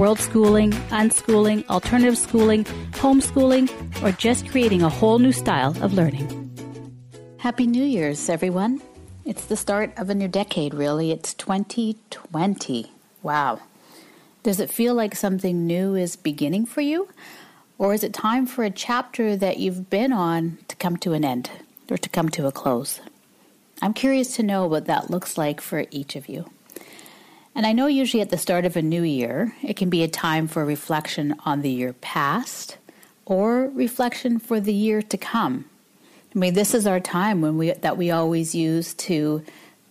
world schooling, unschooling, alternative schooling, homeschooling, or just creating a whole new style of learning. Happy New Year's, everyone. It's the start of a new decade, really. It's 2020. Wow. Does it feel like something new is beginning for you? Or is it time for a chapter that you've been on to come to an end or to come to a close? I'm curious to know what that looks like for each of you. And I know usually at the start of a new year, it can be a time for reflection on the year past or reflection for the year to come. I mean, this is our time when we that we always use to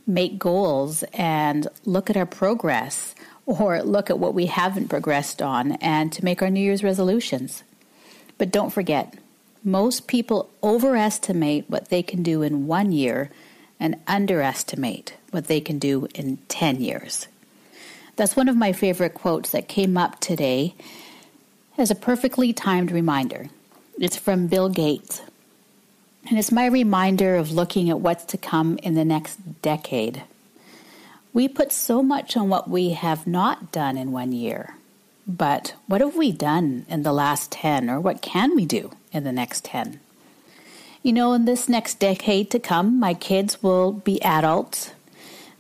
make goals and look at our progress or look at what we haven't progressed on and to make our New Year's resolutions. But don't forget, most people overestimate what they can do in one year and underestimate what they can do in 10 years. That's one of my favorite quotes that came up today as a perfectly timed reminder. It's from Bill Gates. And it's my reminder of looking at what's to come in the next decade. We put so much on what we have not done in one year. But what have we done in the last 10, or what can we do in the next 10? You know, in this next decade to come, my kids will be adults,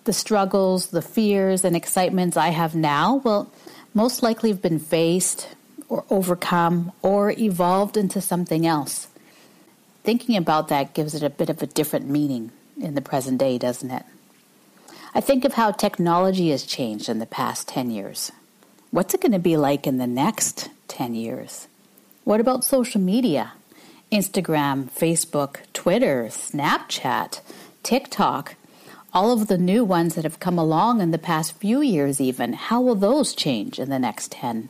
the struggles, the fears, and excitements I have now will most likely have been faced or overcome or evolved into something else. Thinking about that gives it a bit of a different meaning in the present day, doesn't it? I think of how technology has changed in the past 10 years. What's it going to be like in the next 10 years? What about social media? Instagram, Facebook, Twitter, Snapchat, TikTok, all of the new ones that have come along in the past few years, even, how will those change in the next 10?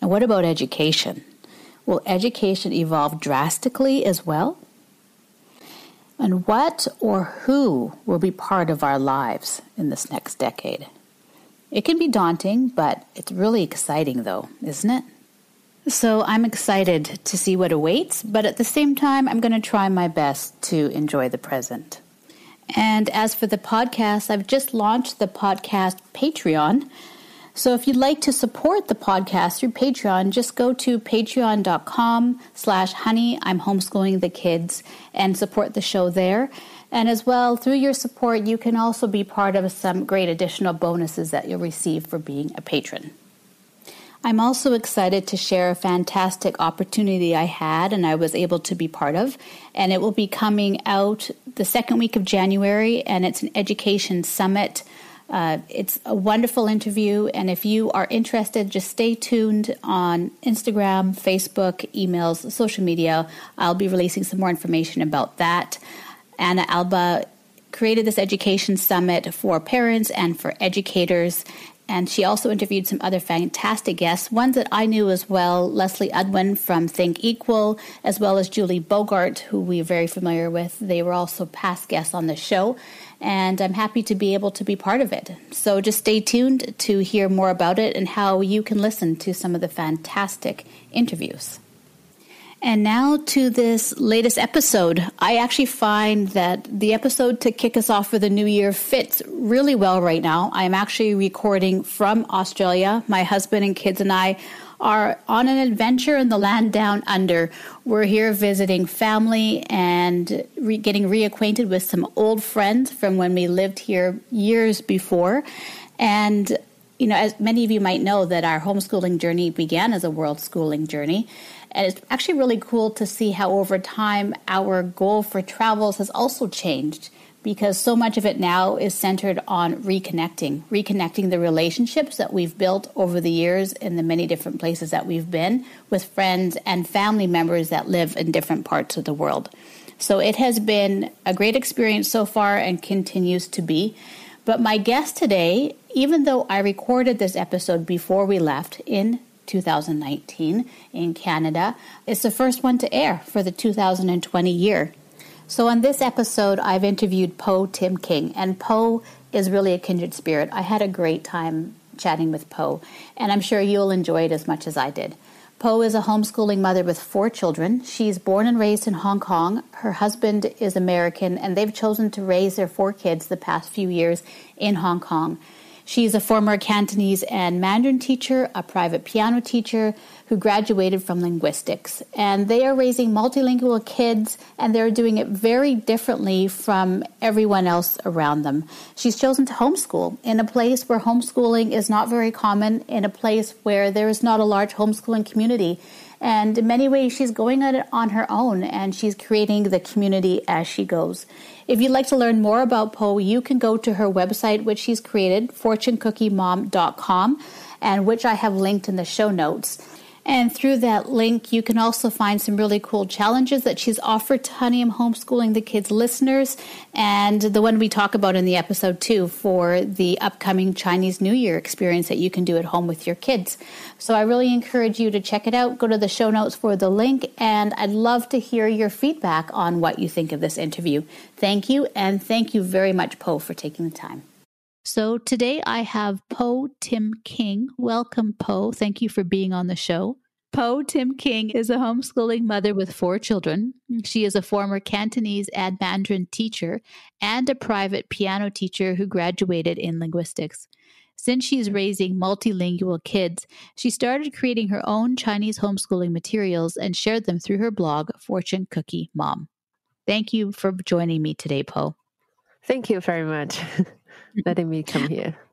And what about education? Will education evolve drastically as well? And what or who will be part of our lives in this next decade? It can be daunting, but it's really exciting, though, isn't it? So I'm excited to see what awaits, but at the same time, I'm going to try my best to enjoy the present. And as for the podcast, I've just launched the podcast Patreon. So if you'd like to support the podcast through Patreon, just go to patreon.com slash honey, I'm homeschooling the kids, and support the show there. And as well, through your support, you can also be part of some great additional bonuses that you'll receive for being a patron. I'm also excited to share a fantastic opportunity I had and I was able to be part of. And it will be coming out the second week of January, and it's an education summit. Uh, it's a wonderful interview, and if you are interested, just stay tuned on Instagram, Facebook, emails, social media. I'll be releasing some more information about that. Anna Alba created this education summit for parents and for educators, and she also interviewed some other fantastic guests, ones that I knew as well Leslie Udwin from Think Equal, as well as Julie Bogart, who we're very familiar with. They were also past guests on the show, and I'm happy to be able to be part of it. So just stay tuned to hear more about it and how you can listen to some of the fantastic interviews. And now to this latest episode. I actually find that the episode to kick us off for the new year fits really well right now. I'm actually recording from Australia. My husband and kids and I are on an adventure in the land down under. We're here visiting family and re- getting reacquainted with some old friends from when we lived here years before. And you know, as many of you might know, that our homeschooling journey began as a world schooling journey. And it's actually really cool to see how over time our goal for travels has also changed because so much of it now is centered on reconnecting, reconnecting the relationships that we've built over the years in the many different places that we've been with friends and family members that live in different parts of the world. So it has been a great experience so far and continues to be. But my guest today even though I recorded this episode before we left in 2019 in Canada, it's the first one to air for the 2020 year. So, on this episode, I've interviewed Poe Tim King, and Poe is really a kindred spirit. I had a great time chatting with Poe, and I'm sure you'll enjoy it as much as I did. Poe is a homeschooling mother with four children. She's born and raised in Hong Kong. Her husband is American, and they've chosen to raise their four kids the past few years in Hong Kong. She's a former Cantonese and Mandarin teacher, a private piano teacher who graduated from linguistics. And they are raising multilingual kids, and they're doing it very differently from everyone else around them. She's chosen to homeschool in a place where homeschooling is not very common, in a place where there is not a large homeschooling community. And in many ways, she's going at it on her own and she's creating the community as she goes. If you'd like to learn more about Poe, you can go to her website, which she's created, fortunecookiemom.com, and which I have linked in the show notes. And through that link, you can also find some really cool challenges that she's offered to Honey I'm Homeschooling the Kids listeners, and the one we talk about in the episode too for the upcoming Chinese New Year experience that you can do at home with your kids. So I really encourage you to check it out. Go to the show notes for the link, and I'd love to hear your feedback on what you think of this interview. Thank you, and thank you very much, Po, for taking the time. So today I have Po Tim King. Welcome, Po. Thank you for being on the show. Po Tim King is a homeschooling mother with four children. She is a former Cantonese and Mandarin teacher and a private piano teacher who graduated in linguistics. Since she's raising multilingual kids, she started creating her own Chinese homeschooling materials and shared them through her blog, Fortune Cookie Mom. Thank you for joining me today, Po. Thank you very much. letting me come here.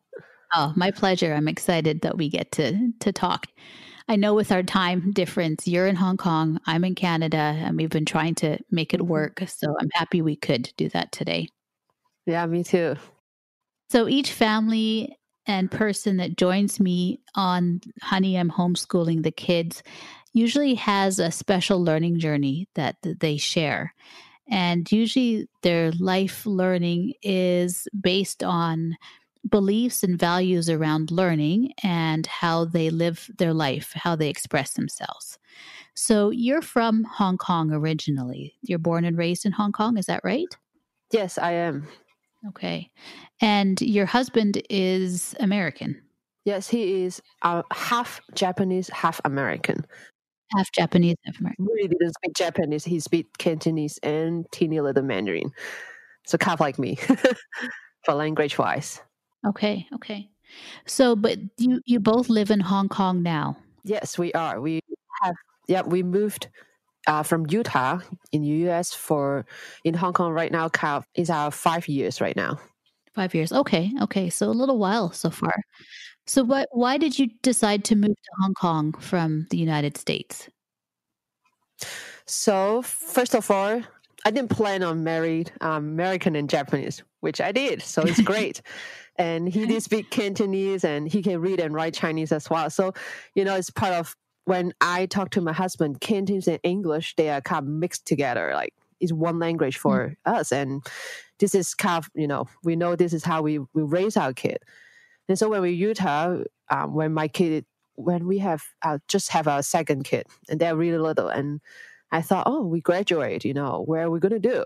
Oh, my pleasure. I'm excited that we get to to talk. I know with our time difference, you're in Hong Kong, I'm in Canada, and we've been trying to make it mm-hmm. work. So I'm happy we could do that today. Yeah, me too. So each family and person that joins me on Honey, I'm homeschooling the kids usually has a special learning journey that they share. And usually their life learning is based on beliefs and values around learning and how they live their life, how they express themselves. So you're from Hong Kong originally. You're born and raised in Hong Kong, is that right? Yes, I am. Okay. And your husband is American? Yes, he is uh, half Japanese, half American half Japanese, half American. Really didn't speak Japanese. He speaks Cantonese and teeny little Mandarin. So kind of like me for language wise. Okay, okay. So, but you you both live in Hong Kong now. Yes, we are. We have yeah. We moved uh, from Utah in the U.S. for in Hong Kong right now. Kind of is our five years right now. Five years. Okay, okay. So a little while so far. So, what? Why did you decide to move to Hong Kong from the United States? So, first of all, I didn't plan on married um, American and Japanese, which I did. So it's great. and he did speak Cantonese and he can read and write Chinese as well. So, you know, it's part of when I talk to my husband, Cantonese and English, they are kind of mixed together. Like it's one language for mm. us. And this is kind of, you know, we know this is how we, we raise our kid. And so when we Utah, um, when my kid, when we have uh, just have our second kid, and they're really little, and I thought, oh, we graduate, you know, where are we gonna do?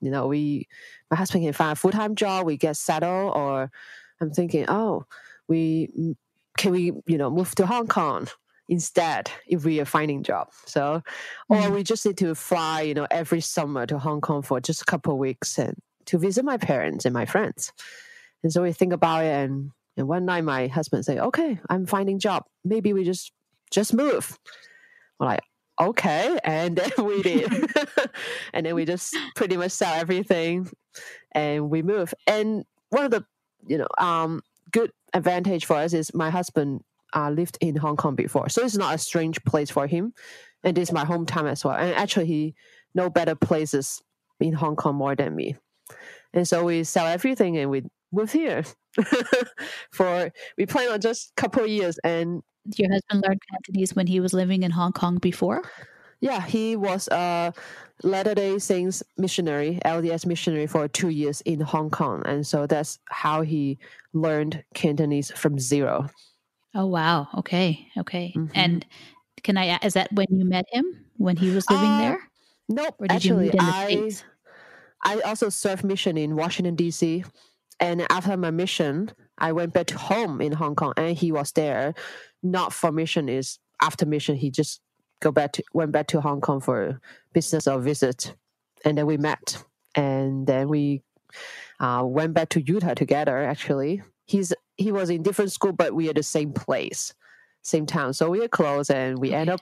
You know, we, my husband can find a full time job, we get settled, or I'm thinking, oh, we can we, you know, move to Hong Kong instead if we are finding job. So, or mm-hmm. we just need to fly, you know, every summer to Hong Kong for just a couple of weeks and to visit my parents and my friends. And so we think about it and and one night my husband said, okay, I'm finding job. Maybe we just, just move. We're like, okay. And then we did. and then we just pretty much sell everything and we move. And one of the, you know, um, good advantage for us is my husband uh, lived in Hong Kong before. So it's not a strange place for him. And it's my hometown as well. And actually he know better places in Hong Kong more than me. And so we sell everything and we move here. for we plan on just a couple of years and your husband learned Cantonese when he was living in Hong Kong before? Yeah, he was a Latter day Saints missionary, LDS missionary for two years in Hong Kong. And so that's how he learned Cantonese from zero. Oh, wow. Okay. Okay. Mm-hmm. And can I, is that when you met him, when he was living uh, there? Nope. Actually, I, I also served mission in Washington, D.C. And after my mission, I went back to home in Hong Kong and he was there. Not for mission, is after mission, he just go back to went back to Hong Kong for business or visit, and then we met, and then we uh, went back to Utah together. Actually, he's he was in different school, but we are the same place, same town, so we are close, and we okay. end up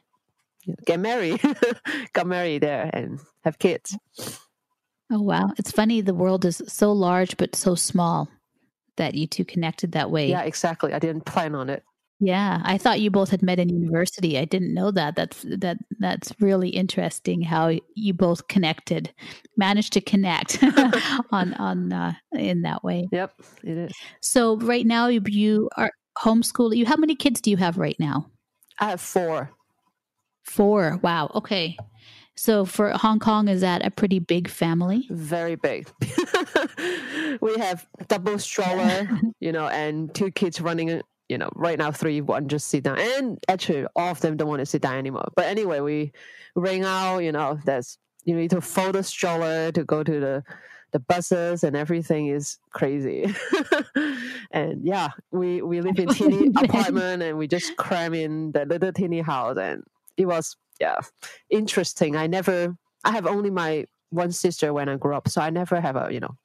get married, got married there, and have kids. Oh wow, it's funny. The world is so large but so small that you two connected that way. Yeah, exactly. I didn't plan on it. Yeah, I thought you both had met in university. I didn't know that. That's that that's really interesting how you both connected, managed to connect on on uh, in that way. Yep, it is. So right now you, you are homeschool. You how many kids do you have right now? I have four. Four. Wow. Okay. So for Hong Kong, is that a pretty big family? Very big. we have double stroller, you know, and two kids running you know, right now three, one just sit down. And actually all of them don't want to sit down anymore. But anyway, we ring out, you know, that's you need to fold the stroller to go to the the buses and everything is crazy. and yeah, we, we live in teeny apartment and we just cram in the little teeny house and it was yeah interesting. I never I have only my one sister when I grew up, so I never have a you know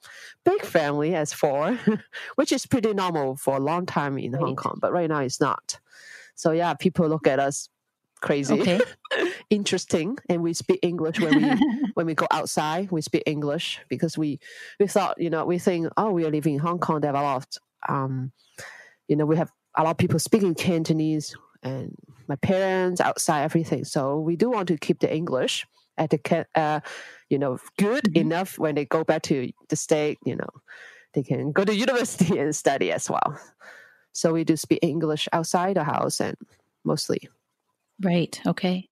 big family as four, which is pretty normal for a long time in right. Hong Kong, but right now it's not. So yeah, people look at us crazy, okay. interesting, and we speak English when we when we go outside. We speak English because we we thought you know we think oh we are living in Hong Kong. There are a lot of um, you know we have a lot of people speaking Cantonese and my parents outside everything. So we do want to keep the English at the uh, you know good mm-hmm. enough when they go back to the state you know they can go to university and study as well so we do speak english outside the house and mostly right okay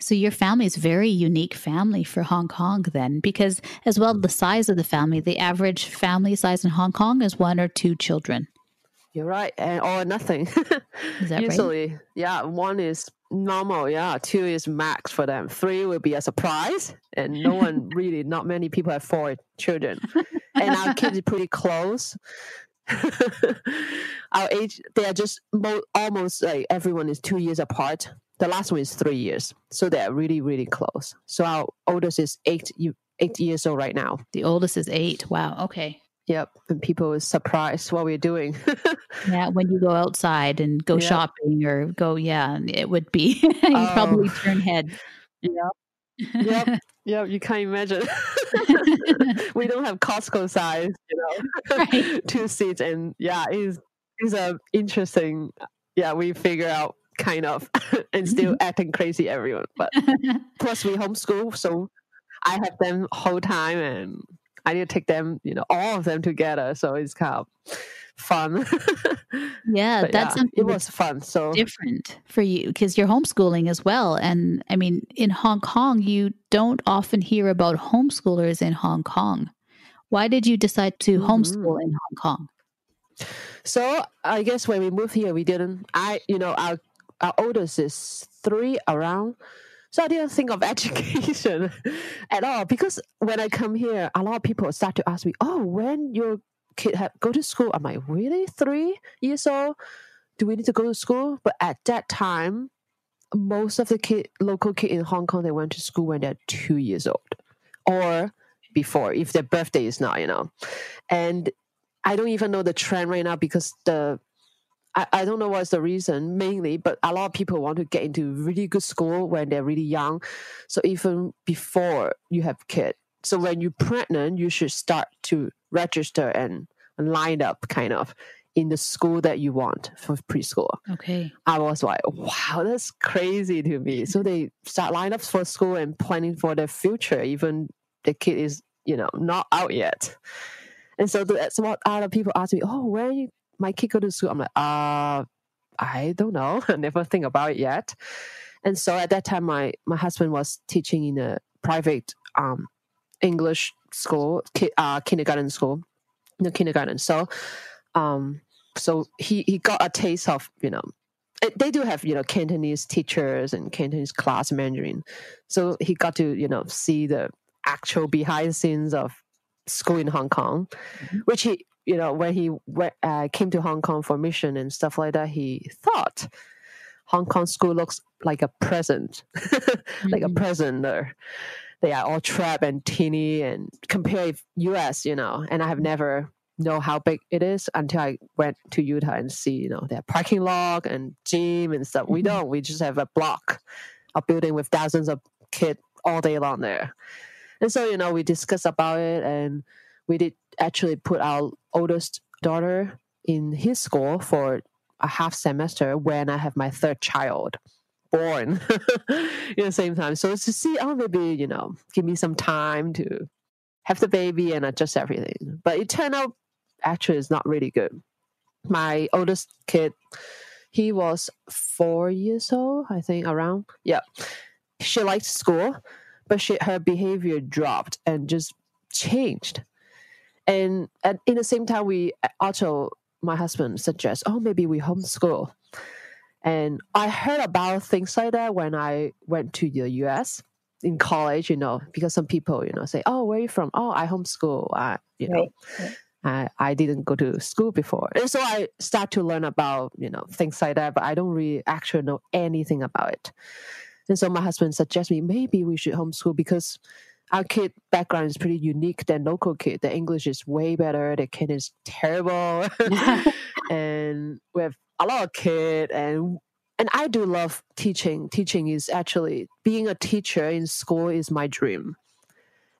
so your family is very unique family for Hong Kong then because as well the size of the family the average family size in Hong Kong is one or two children you're right and or nothing. Usually right? yeah one is normal yeah two is max for them. Three will be a surprise and no one really not many people have four children. And our kids are pretty close. Our age they are just mo- almost like everyone is two years apart. The last one is three years so they're really really close. So our oldest is eight eight years old right now. The oldest is eight. Wow okay Yep, and people are surprised what we're doing. yeah, when you go outside and go yep. shopping or go, yeah, it would be you oh. probably turn head. Yeah. yep. Yep. You can't imagine. we don't have Costco size, you know, right. two seats, and yeah, it's it's a interesting. Yeah, we figure out kind of, and still acting crazy everyone. But plus we homeschool, so I have them whole time and I need to take them, you know, all of them together. So it's kind of fun. yeah, but that's yeah, it was fun. So different for you because you're homeschooling as well. And I mean, in Hong Kong, you don't often hear about homeschoolers in Hong Kong. Why did you decide to mm-hmm. homeschool in Hong Kong? So I guess when we moved here, we didn't. I, you know, our our oldest is three around. So I didn't think of education at all because when I come here, a lot of people start to ask me, "Oh, when your kid have, go to school?" I'm like, "Really? Three years old? Do we need to go to school?" But at that time, most of the kid, local kid in Hong Kong, they went to school when they're two years old, or before, if their birthday is not, you know. And I don't even know the trend right now because the I, I don't know what's the reason mainly, but a lot of people want to get into really good school when they're really young. So even before you have kids. So when you're pregnant, you should start to register and line up kind of in the school that you want for preschool. Okay. I was like, wow, that's crazy to me. So they start line up for school and planning for their future, even the kid is, you know, not out yet. And so that's what other people ask me, oh, where are you my kid go to school? I'm like, uh, I don't know. I never think about it yet. And so at that time, my my husband was teaching in a private um, English school, ki- uh, kindergarten school, no kindergarten. So, um, so he he got a taste of you know they do have you know Cantonese teachers and Cantonese class Mandarin, so he got to you know see the actual behind the scenes of school in Hong Kong, mm-hmm. which he you know when he went, uh, came to Hong Kong for mission and stuff like that, he thought Hong Kong school looks like a present, like mm-hmm. a present. They are all trap and teeny and compare US, you know, and I have never know how big it is until I went to Utah and see, you know, their parking lot and gym and stuff. We mm-hmm. don't. We just have a block, a building with thousands of kids all day long there. And so, you know, we discussed about it and we did actually put our oldest daughter in his school for a half semester when I have my third child born in the same time. So to see, oh, maybe, you know, give me some time to have the baby and adjust everything. But it turned out actually is not really good. My oldest kid, he was four years old, I think, around. Yeah. She liked school, but she her behavior dropped and just changed. And at in the same time, we also my husband suggests, oh, maybe we homeschool. And I heard about things like that when I went to the US in college, you know, because some people, you know, say, oh, where are you from? Oh, I homeschool. I, you know, right. I, I didn't go to school before. And so I start to learn about, you know, things like that, but I don't really actually know anything about it. And so my husband suggests me maybe we should homeschool because our kid background is pretty unique than local kid. The English is way better. The kid is terrible. and we have a lot of kid and and I do love teaching. Teaching is actually being a teacher in school is my dream.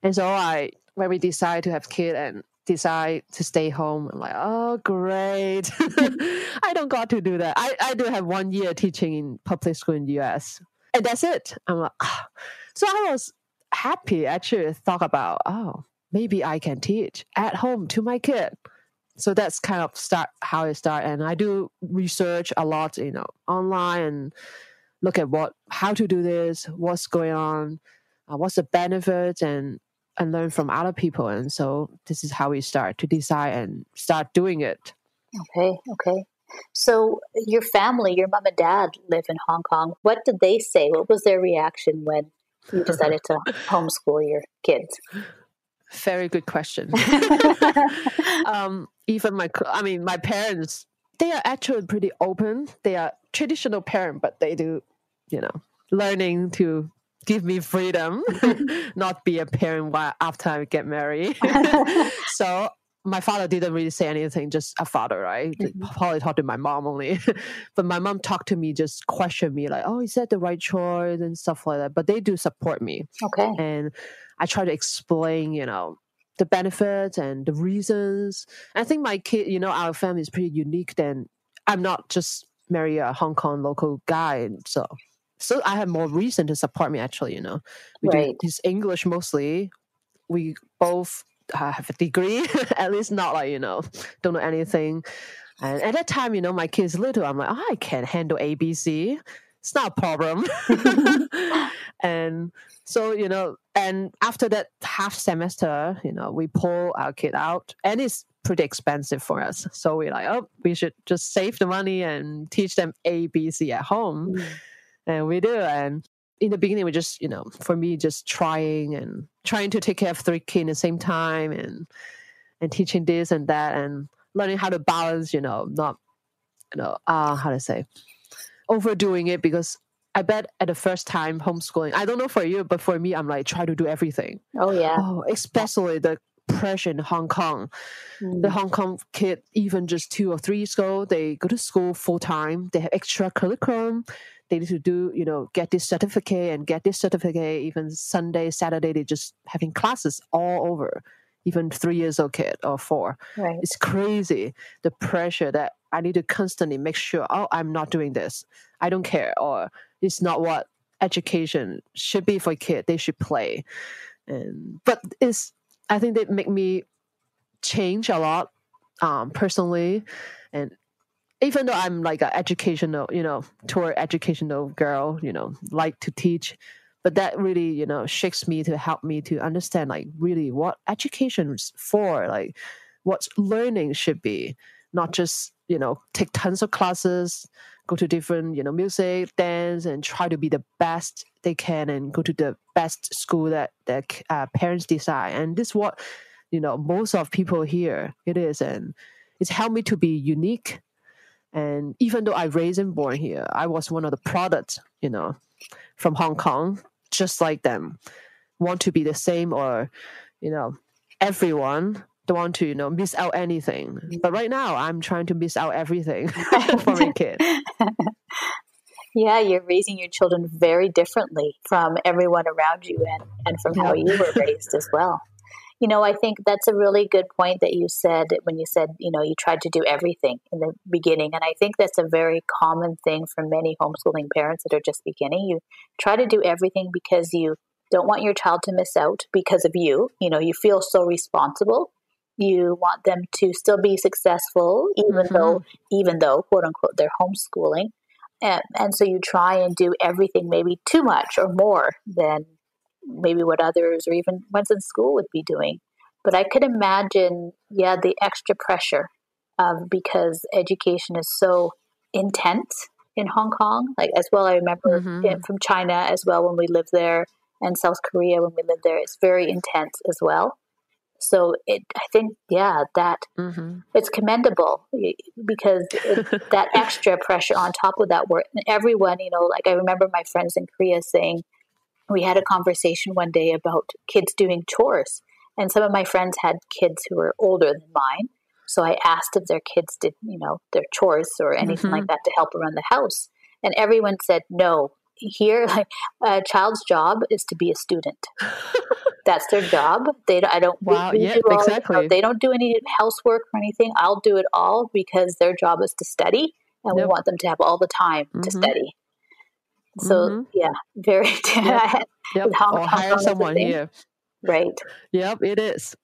And so I when we decide to have kid and decide to stay home. I'm like, oh, great. I don't got to do that. I, I do have one year teaching in public school in the US. And that's it. I'm like, oh. so I was happy actually thought about, oh, maybe I can teach at home to my kid. So that's kind of start how it start. And I do research a lot, you know, online and look at what how to do this, what's going on, uh, what's the benefits and and learn from other people. And so this is how we start to decide and start doing it. Okay, okay. So your family, your mom and dad live in Hong Kong. What did they say? What was their reaction when you decided to homeschool your kids? Very good question. um, even my, I mean, my parents, they are actually pretty open. They are traditional parent, but they do, you know, learning to give me freedom, not be a parent while after I get married. so my father didn't really say anything, just a father, right? Mm-hmm. Probably talked to my mom only. but my mom talked to me, just questioned me, like, oh, is that the right choice and stuff like that. But they do support me. Okay. And I try to explain, you know, the benefits and the reasons. I think my kid, you know, our family is pretty unique. Then I'm not just marry a Hong Kong local guy. So so I have more reason to support me. Actually, you know, we right. do this English mostly. We both have a degree, at least not like you know, don't know anything. And at that time, you know, my kids little. I'm like, oh, I can handle ABC. It's not a problem. and so you know, and after that half semester, you know, we pull our kid out, and it's pretty expensive for us. So we're like, oh, we should just save the money and teach them ABC at home. Mm and we do. And in the beginning, we just, you know, for me, just trying and trying to take care of three kids at the same time and and teaching this and that and learning how to balance, you know, not, you know, uh, how to say, overdoing it because I bet at the first time homeschooling, I don't know for you, but for me, I'm like try to do everything. Oh yeah. Oh, especially the pressure in Hong Kong. Mm. The Hong Kong kid, even just two or three years old, they go to school full time. They have extra curriculum they need to do, you know, get this certificate and get this certificate. Even Sunday, Saturday, they're just having classes all over. Even three years old kid or four. Right. It's crazy the pressure that I need to constantly make sure, oh, I'm not doing this. I don't care. Or it's not what education should be for a kid. They should play. And but it's I think they make me change a lot um, personally and even though I'm like an educational, you know, tour educational girl, you know, like to teach, but that really, you know, shakes me to help me to understand like really what education's for, like what learning should be, not just, you know, take tons of classes, go to different, you know, music, dance, and try to be the best they can and go to the best school that their uh, parents decide. And this what, you know, most of people here it is. And it's helped me to be unique and even though I raised and born here, I was one of the products, you know, from Hong Kong, just like them. Want to be the same or, you know, everyone don't want to, you know, miss out anything. But right now I'm trying to miss out everything for my kid. Yeah, you're raising your children very differently from everyone around you and, and from how you were raised as well. You know, I think that's a really good point that you said when you said, you know, you tried to do everything in the beginning. And I think that's a very common thing for many homeschooling parents that are just beginning. You try to do everything because you don't want your child to miss out because of you. You know, you feel so responsible. You want them to still be successful, even mm-hmm. though, even though, quote unquote, they're homeschooling. And, and so you try and do everything maybe too much or more than maybe what others or even ones in school would be doing. But I could imagine, yeah, the extra pressure of because education is so intense in Hong Kong. Like as well, I remember mm-hmm. from China as well when we lived there, and South Korea when we lived there. It's very intense as well. So it, I think, yeah, that mm-hmm. it's commendable because it, that extra pressure on top of that work. Everyone, you know, like I remember my friends in Korea saying, we had a conversation one day about kids doing chores. And some of my friends had kids who were older than mine. So I asked if their kids did, you know, their chores or anything mm-hmm. like that to help around the house. And everyone said, no. Here, like, a child's job is to be a student. That's their job. They, I don't. Wow. We, we yeah. Do all, exactly. They don't do any housework or anything. I'll do it all because their job is to study, and yep. we want them to have all the time mm-hmm. to study. So mm-hmm. yeah, very. Yep. yep. Hong, or hire someone here. Right. Yep, it is.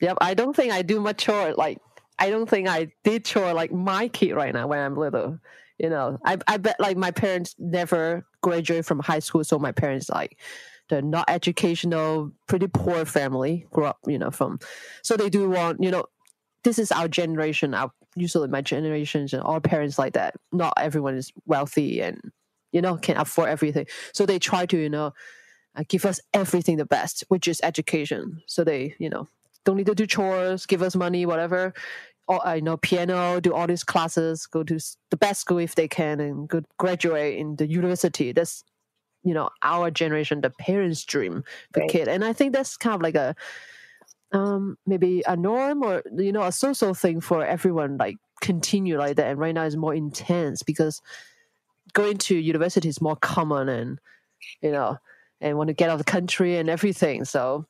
Yep. I don't think I do much chore like I don't think I did chore like my kid right now when I'm little. You know, I I bet like my parents never graduated from high school, so my parents like they're not educational, pretty poor family, grew up, you know, from so they do want, you know, this is our generation, our usually my generations and all parents like that. Not everyone is wealthy and you know, can afford everything. So they try to, you know, uh, give us everything the best, which is education. So they, you know, don't need to do chores, give us money, whatever. Or, I know piano, do all these classes, go to the best school if they can, and go graduate in the university. That's, you know, our generation, the parents' dream for right. kid. And I think that's kind of like a, um, maybe a norm or you know a social thing for everyone. Like continue like that. And right now is more intense because going to university is more common and you know and want to get out of the country and everything. So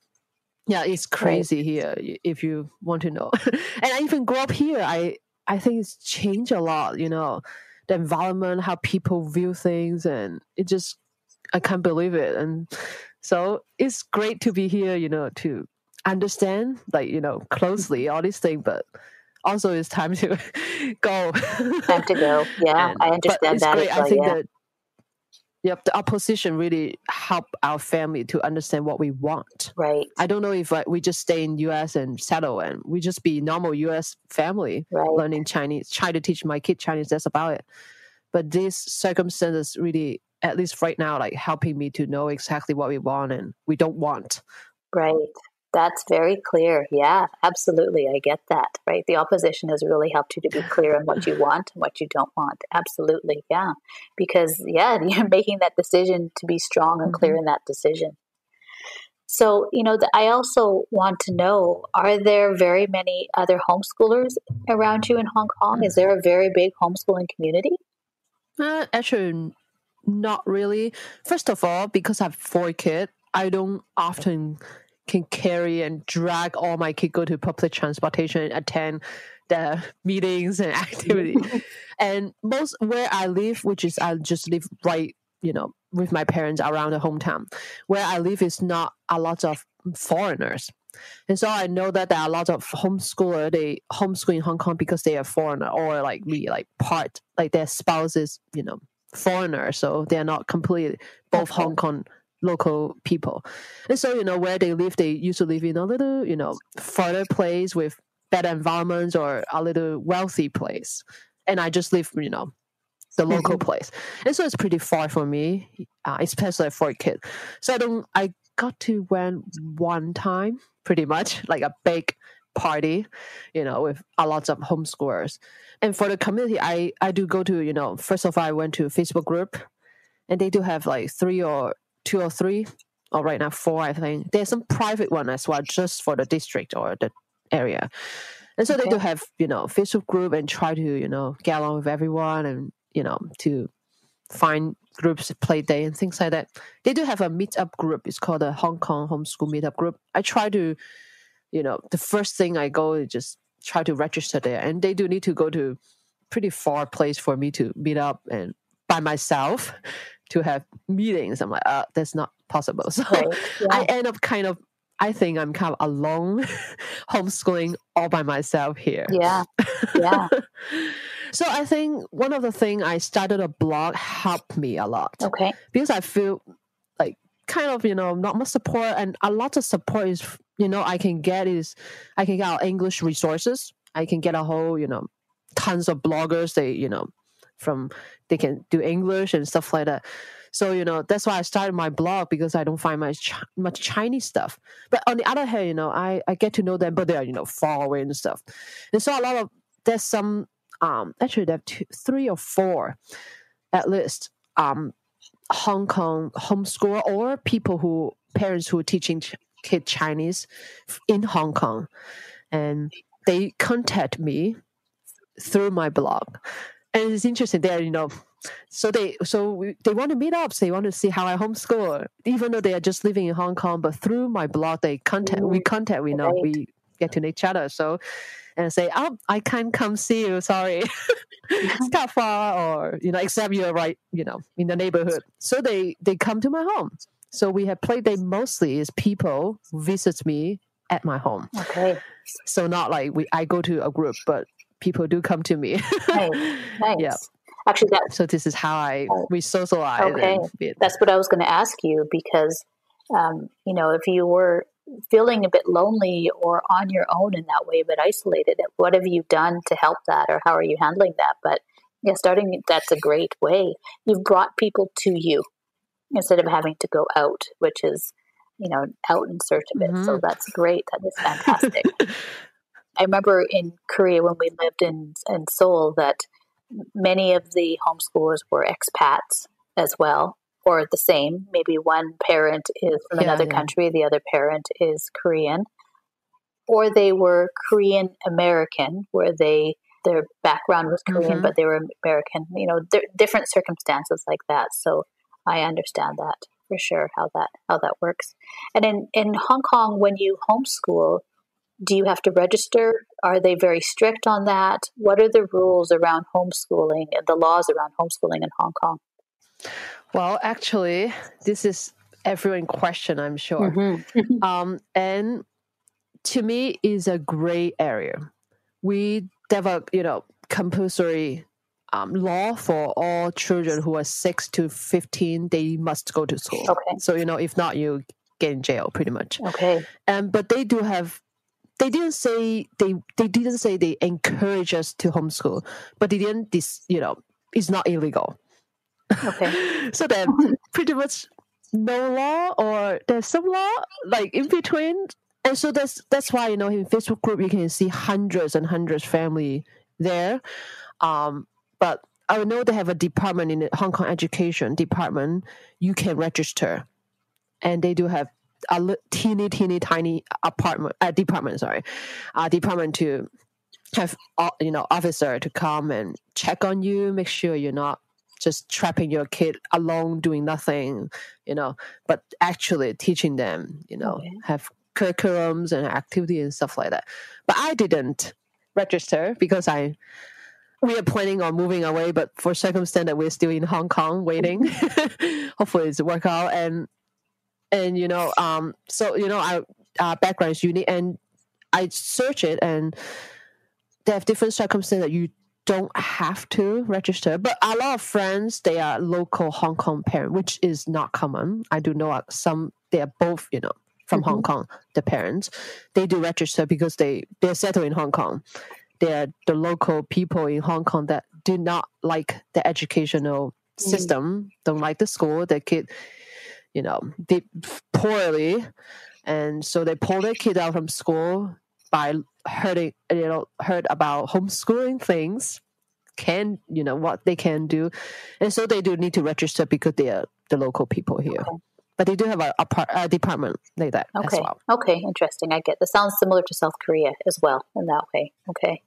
yeah it's crazy right. here if you want to know. And i even grew up here. I i think it's changed a lot you know the environment how people view things and it just i can't believe it. And so it's great to be here you know to understand like you know closely all these things but also it's time to go. time to go. Yeah, and, I understand that. Great. Well, I think yeah. that Yep, the opposition really help our family to understand what we want. Right. I don't know if like, we just stay in U.S. and settle, and we just be normal U.S. family right. learning Chinese, try to teach my kid Chinese. That's about it. But these circumstances really, at least right now, like helping me to know exactly what we want and we don't want. Right. That's very clear. Yeah, absolutely. I get that. Right. The opposition has really helped you to be clear on what you want and what you don't want. Absolutely. Yeah. Because, yeah, you're making that decision to be strong and clear mm-hmm. in that decision. So, you know, the, I also want to know are there very many other homeschoolers around you in Hong Kong? Is there a very big homeschooling community? Uh, actually, not really. First of all, because I have four kids, I don't often can carry and drag all my kids go to public transportation and attend the meetings and activities. and most where I live, which is I just live right, you know, with my parents around the hometown. Where I live is not a lot of foreigners. And so I know that there are a lot of homeschooler they homeschool in Hong Kong because they are foreigner or like me, like part like their spouses, you know, foreigner, so they're not completely both. Hong Kong local people. And so, you know, where they live, they used to live in a little, you know, further place with better environments or a little wealthy place. And I just live, you know, the local place. And so it's pretty far for me, uh, especially for a kid. So I don't, I got to went one time, pretty much like a big party, you know, with a lot of homeschoolers. And for the community, I, I do go to, you know, first of all, I went to Facebook group and they do have like three or two or three, or right now four, I think. There's some private one as well, just for the district or the area. And so they do have, you know, Facebook group and try to, you know, get along with everyone and, you know, to find groups to play day and things like that. They do have a meetup group. It's called the Hong Kong Homeschool Meetup Group. I try to, you know, the first thing I go is just try to register there. And they do need to go to pretty far place for me to meet up and by myself to have meetings. I'm like, uh, that's not possible. So Right. Yeah. I end up kind of I think I'm kind of alone homeschooling all by myself here. yeah. Yeah. so I think one of the things I started a blog helped me a lot Okay. because I feel like kind of you know not much support and a lot of support is you know I can get is I can get our English resources. I can get a whole you know tons of bloggers they you know from they can do English and stuff like that. So you know that's why I started my blog because I don't find much much Chinese stuff. But on the other hand, you know I I get to know them, but they are you know far away and stuff. And so a lot of there's some um actually there are two, three or four at least um Hong Kong homeschool or people who parents who are teaching ch- kid Chinese in Hong Kong, and they contact me through my blog, and it's interesting. There, you know, so they so we, they want to meet up. So they want to see how I homeschool, even though they are just living in Hong Kong. But through my blog, they contact we mm. contact. We know we get to know each other. So and say, "Oh, I can't come see you. Sorry, it's of far, or you know, except you're right, you know, in the neighborhood." So they they come to my home. So we have play day mostly is people visit me at my home. Okay. So not like we I go to a group, but people do come to me. Nice. Nice. Yeah. Actually, that So this is how I Oh. we socialize. Okay. that's what I was going to ask you because, um, you know, if you were feeling a bit lonely or on your own in that way, but isolated, what have you done to help that, or how are you handling that? But yeah, starting that's a great way. You've brought people to you instead of having to go out, which is, you know, out in search of it. So Mhm. that's great. That is fantastic. I remember in Korea when we lived in in Seoul that many of the homeschoolers were expats as well, or the same. Maybe one parent is from Yeah, another yeah. country, the other parent is Korean, or they were Korean American, where they their background was Korean, Mhm. but they were American. You know, there, different circumstances like that. So I understand that for sure how that how that works. And in in Hong Kong, when you homeschool, do you have to register? Are they very strict on that? What are the rules around homeschooling and the laws around homeschooling in Hong Kong? well, actually, this is everyone question. I'm sure. Mm-hmm. um, and to me is a gray area. We develop, you know, compulsory um, law for all children who are six to fifteen. They must go to school. Okay. So you know, if not, you get in jail, pretty much. Okay. And but they do have. They didn't say they. They didn't say they encourage us to homeschool, but they didn't. This, you know, it's not illegal. Okay. so then pretty much no law or there's some law like in between and so that's that's why you know in facebook group you can see hundreds and hundreds family there um but i know they have a department in the hong kong education department you can register and they do have a teeny teeny tiny apartment uh, department sorry uh, department to have uh, you know officer to come and check on you make sure you're not just trapping your kid alone doing nothing you know but actually teaching them you know Okay. have curriculums and activity and stuff like that but i didn't register because i we are planning on moving away but for circumstance that we're still in hong kong waiting hopefully it's work out and and you know um so you know our, uh, background is unique, and I search it, and they have different circumstances that you don't have to register. But a lot of friends, they are local Hong Kong parent, which is not common. I do know some they are both, you know, from mm-hmm. Hong Kong, the parents. They do register because they they're settled in Hong Kong. They're the local people in Hong Kong that do not like the educational mm. system, don't like the school. Their kid, you know, did poorly, and so they pull their kid out from school by heard you know heard about homeschooling things can you know what they can do. And so they do need to register because they are the local people here. Okay. but they do have a, a, a, department like that okay. well. okay. Interesting. I get this sounds similar to south korea as well in that way. Okay.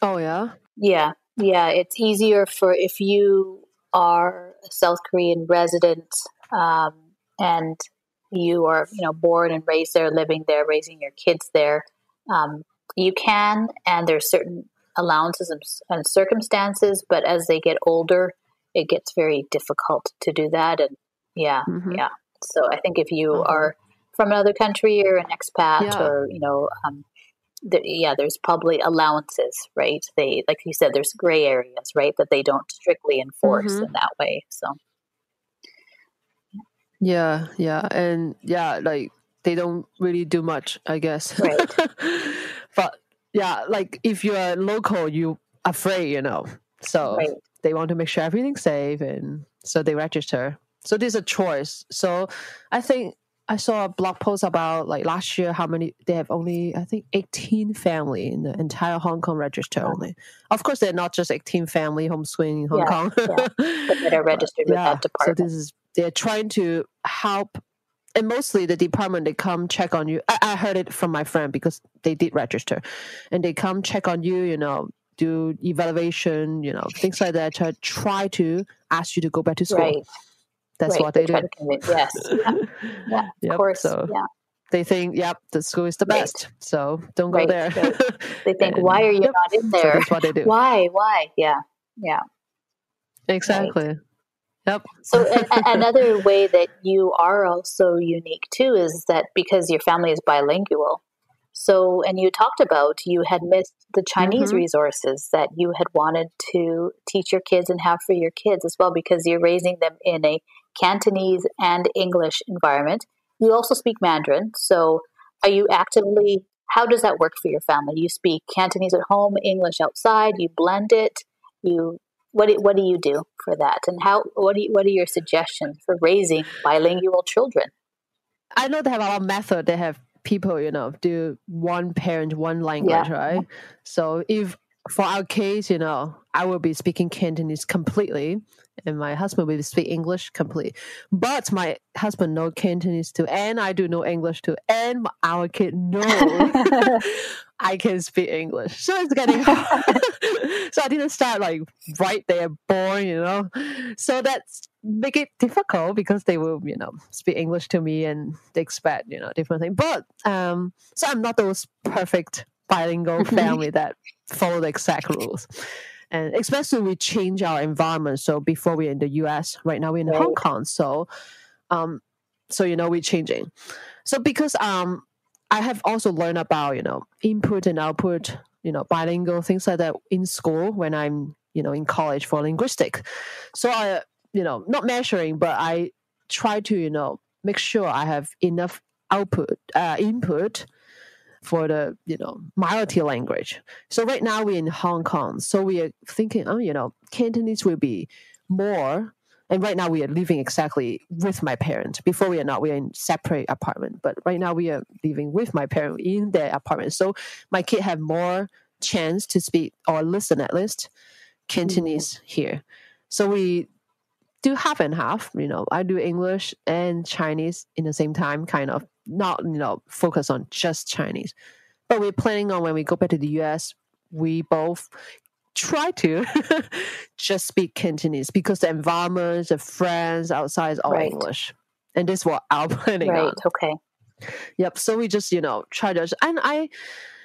Oh yeah? Yeah. Yeah. It's easier for if you are a south korean resident um, and you are you know born and raised there living there raising your kids there um, you can, and there's certain allowances and, circumstances, but as they get older, it gets very difficult to do that. And yeah, mm-hmm. yeah. So I think if you uh-huh. are from another country or an expat yeah. or, you know, um, the, yeah, there's probably allowances, right? They, like you said, there's gray areas, right, that they don't strictly enforce mm-hmm. in that way. So, yeah, yeah, and yeah, like they don't really do much, I guess. Right. but yeah, like if you're local, you afraid, you know. So right. they want to make sure everything's safe, and so they register. So there's a choice. So I think I saw a blog post about like last year how many they have only I think 18 family in the entire Hong Kong register only. Of course, they're not just 18 family homeschooling in Hong yeah, Kong, yeah. but that are registered with yeah, that department. So this is they're trying to help and mostly the department they come check on you I, I, heard it from my friend because they did register and they come check on you you know do evaluation you know things like that to try to ask you to go back to school right. that's right. what they, they do yes yeah, yeah yep. of course so yeah they think, yep, the school is the best, right. so don't go right. there. they think, and, why are you yep. not in there? So that's what they do. Why? Why? Yeah, yeah. Exactly. Yep. so a- another way that you are also unique too is that because your family is bilingual. So, and you talked about you had missed the Chinese mm-hmm. resources that you had wanted to teach your kids and have for your kids as well because you're raising them in a Cantonese and English environment. You also speak Mandarin. So, are you actively, how does that work for your family? You speak Cantonese at home, English outside, you blend it, you what do, what do you do for that? And how what do you, what are your suggestions for raising bilingual children? I know they have a lot of method. They have people you know do one parent one language yeah. right? So if for our case you know i will be speaking cantonese completely and my husband will speak english completely but my husband know cantonese too and i do know english too and our kid knows I can speak English. So it's getting hard. so I didn't start like right there born, you know. So that's make it difficult because they will, you know, speak English to me and they expect, you know, different things. But um so I'm not those perfect bilingual family that follow the exact rules. And especially we change our environment. So before we're in the US, right now we're in right. Hong Kong. So um so you know we're changing. So because um I have also learned about, you know, input and output, you know, bilingual things like that in school when I'm, you know, in college for linguistic. So I, you know, not measuring, but I try to, you know, make sure I have enough output, uh, input for the, you know, minority language. So right now we're in Hong Kong. So we are thinking, oh, you know, Cantonese will be more and right now we are living exactly with my parents. Before we are not, we are in separate apartment. But right now we are living with my parents in their apartment. So my kid have more chance to speak or listen at least Cantonese mm-hmm. here. So we do half and half. You know, I do English and Chinese in the same time, kind of not you know focus on just Chinese. But we're planning on when we go back to the U.S. We both try to just speak Cantonese because the environment, the friends outside is all right. English. And this is what I'm planning right. on. Okay. Yep. So we just, you know, try to and I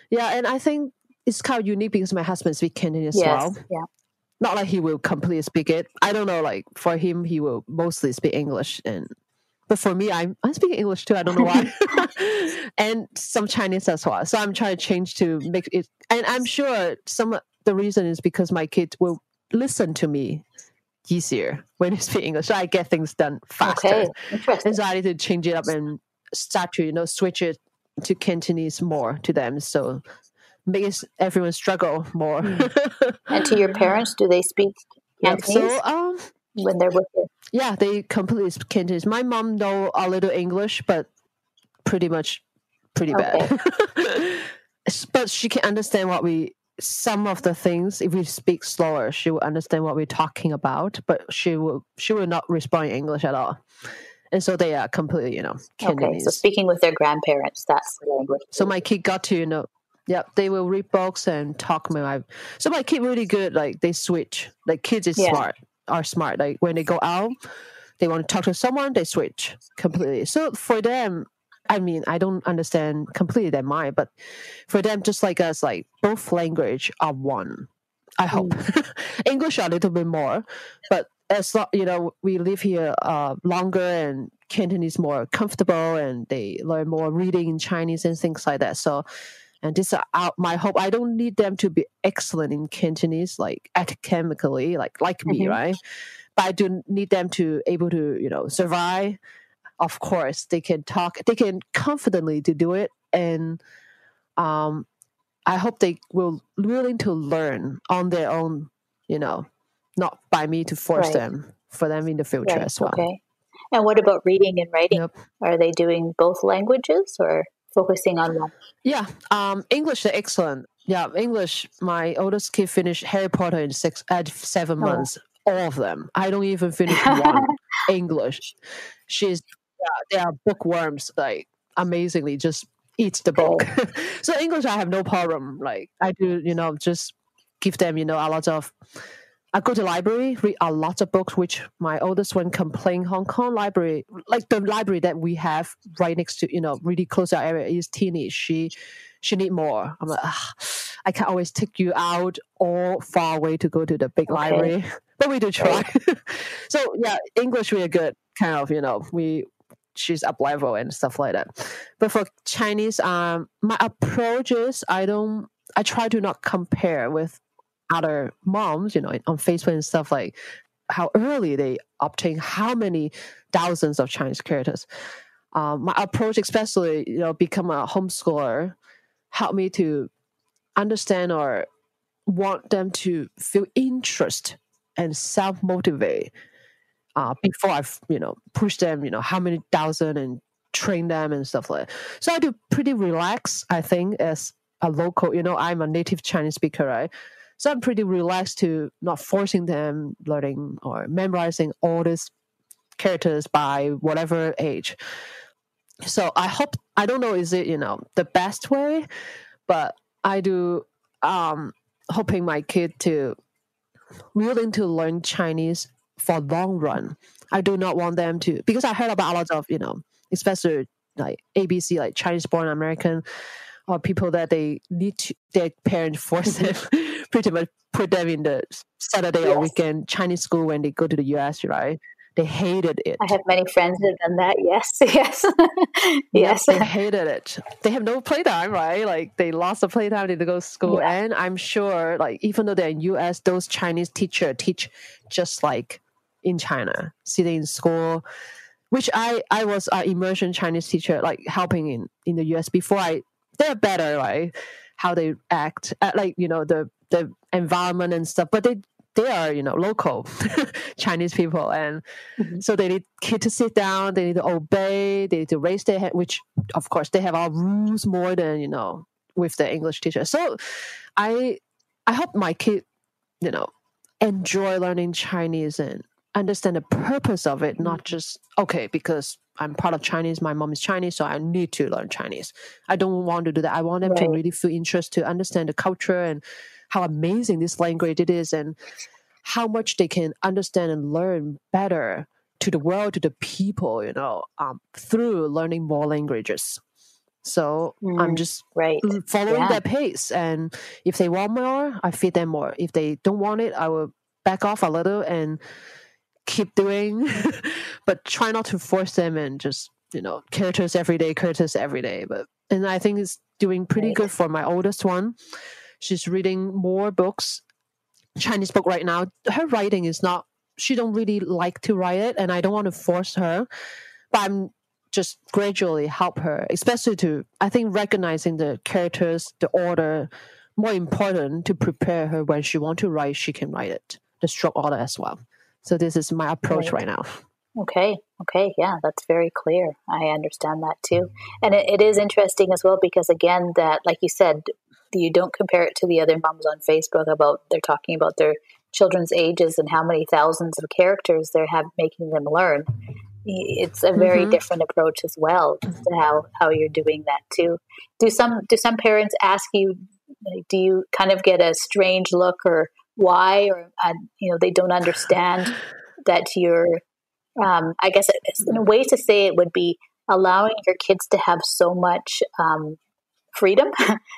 yeah, and I think it's kind of unique because my husband speaks Cantonese yes. as well. Yeah. Not like he will completely speak it. I don't know, like for him he will mostly speak English and But for me, I'm I'm speaking English too. I don't know why, and some Chinese as well. So I'm trying to change to make it. And I'm sure some the reason is because my kids will listen to me easier when you speak English. So I get things done faster. Okay. And so I need to change it up and start to you know switch it to Cantonese more to them. So makes everyone struggle more. and to your parents, do they speak Cantonese? So um, when they're with you? Yeah, they completely speak Cantonese. My mom know a little English, but pretty much pretty Okay. bad. but she can understand what we some of the things if we speak slower she will understand what we're talking about but she will she will not respond in english at all and so they are completely you know Okay, so speaking with their grandparents, that's the language. So my kid got to, you know, yeah, they will read books and talk. My. So my kid really good. Like they switch. Like kids is Yeah. smart, are smart. Like when they go out, they want to talk to someone, they switch completely. So for them, I mean, I don't understand completely their mind, but for them, just like us, like both language are one. I hope English a little bit more, but as you know, we live here uh, longer and Cantonese more comfortable, and they learn more reading in Chinese and things like that. So, and this is out my hope. I don't need them to be excellent in Cantonese, like academically, like like me, Mhm. right? But I do need them to able to you know survive. Of course, they can talk. They can confidently to do it, and um, I hope they will willing to learn on their own. You know, not by me to force Right. them for them in the future Right, as well. Okay. And what about reading and writing? Yep. Are they doing both languages or focusing on one? Yeah, um, English is excellent. Yeah, English. My oldest kid finished Harry Potter in six at seven Oh. months. All of them. I don't even finish one English. She's yeah, they are bookworms. Like amazingly, just eats the book. so English, I have no problem. Like I do, you know, just give them, you know, a lot of. I go to library, read a lot of books, which my oldest one complain Hong Kong library, like the library that we have right next to, you know, really close to our area is teeny. She she need more. I'm like, I can't always take you out or far away to go to the big Okay. library, but we do try. so yeah, English we are good. Kind of, you know, we she's up level and stuff like that. But for Chinese, um, my approach is I don't. I try to not compare with other moms, you know, on Facebook and stuff like how early they obtain how many thousands of Chinese characters. Um, my approach, especially, you know, become a homeschooler, help me to understand or want them to feel interest and self motivate uh, before I, you know, push them, you know, how many thousand and train them and stuff like that. So I do pretty relaxed, I think, as a local, you know, I'm a native Chinese speaker, right? So I'm pretty relaxed to not forcing them learning or memorizing all these characters by whatever age. So I hope I don't know is it you know the best way, but I do um hoping my kid to willing to learn Chinese for long run. I do not want them to because I heard about a lot of you know especially like ABC like Chinese born American or people that they need to their parents force them pretty much put them in the Saturday or weekend Chinese school when they go to the US, right? They hated it. I have many friends that have done that. Yes, yes, yes. they hated it. They have no playtime, right? Like they lost the playtime, they go to school. Yeah. And I'm sure, like even though they're in US, those Chinese teacher teach just like in China, sitting in school. Which I I was an immersion Chinese teacher, like helping in in the US before I. They're better, right? How they act, like you know the the environment and stuff. But they they are you know local Chinese people, and Mhm. so they need kid to sit down. They need to obey. They need to raise their hand, which of course they have our rules more than you know with the English teacher. So I I hope my kid you know enjoy learning Chinese and understand the purpose of it, not just okay because I'm part of Chinese. My mom is Chinese, so I need to learn Chinese. I don't want to do that. I want them to really feel interest to understand the culture and how amazing this language it is and how much they can understand and learn better to the world, to the people, you know, um, through learning more languages. So I'm Mm, just right. following Yeah. their pace. And if they want more, I feed them more. If they don't want it, I will back off a little and keep doing, but try not to force them and just you know characters every day, characters every day. But and I think it's doing pretty good for my oldest one. She's reading more books, Chinese book right now. Her writing is not. She don't really like to write it, and I don't want to force her. But I'm just gradually help her, especially to I think recognizing the characters, the order, more important to prepare her when she want to write, she can write it the stroke order as well. So this is my approach right, right now. Okay. Okay. Yeah, that's very clear. I understand that too. And it, it is interesting as well because, again, that, like you said, you don't compare it to the other moms on Facebook about they're talking about their children's ages and how many thousands of characters they're have making them learn. It's a very mm-hmm. different approach as well to how, how you're doing that too. Do some do some parents ask you? Do you kind of get a strange look or why or uh, you know they don't understand that you're um, i guess in a way to say it would be allowing your kids to have so much um, freedom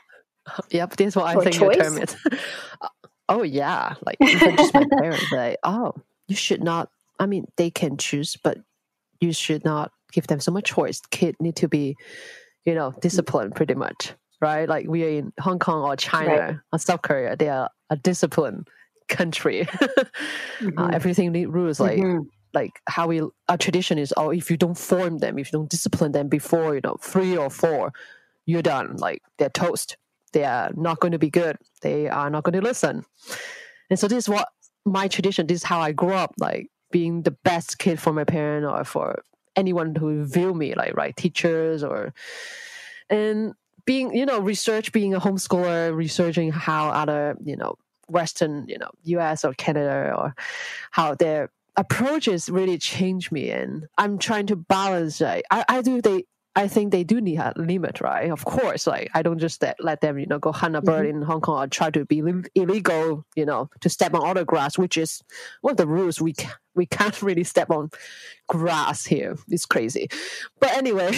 yep that's what i think choice. the term is oh yeah like even just my parents like oh you should not i mean they can choose but you should not give them so much choice kid need to be you know disciplined pretty much right? Like we are in Hong Kong or China right. or South Korea, they are a disciplined country. mm-hmm. uh, everything rules like mm-hmm. like how we our tradition is. Oh, if you don't form them, if you don't discipline them before you know three or four, you're done. Like they're toast. They are not going to be good. They are not going to listen. And so this is what my tradition. This is how I grew up. Like being the best kid for my parent or for anyone who view me like right teachers or and being you know research being a homeschooler researching how other you know western you know us or canada or how their approaches really change me. And i'm trying to balance like, I, I do they I think they do need a limit, right? Of course, like I don't just let, them, you know, go hunt a bird mm-hmm. in Hong Kong or try to be illegal, you know, to step on other grass, which is one of the rules. We can, we can't really step on grass here. It's crazy, but anyway.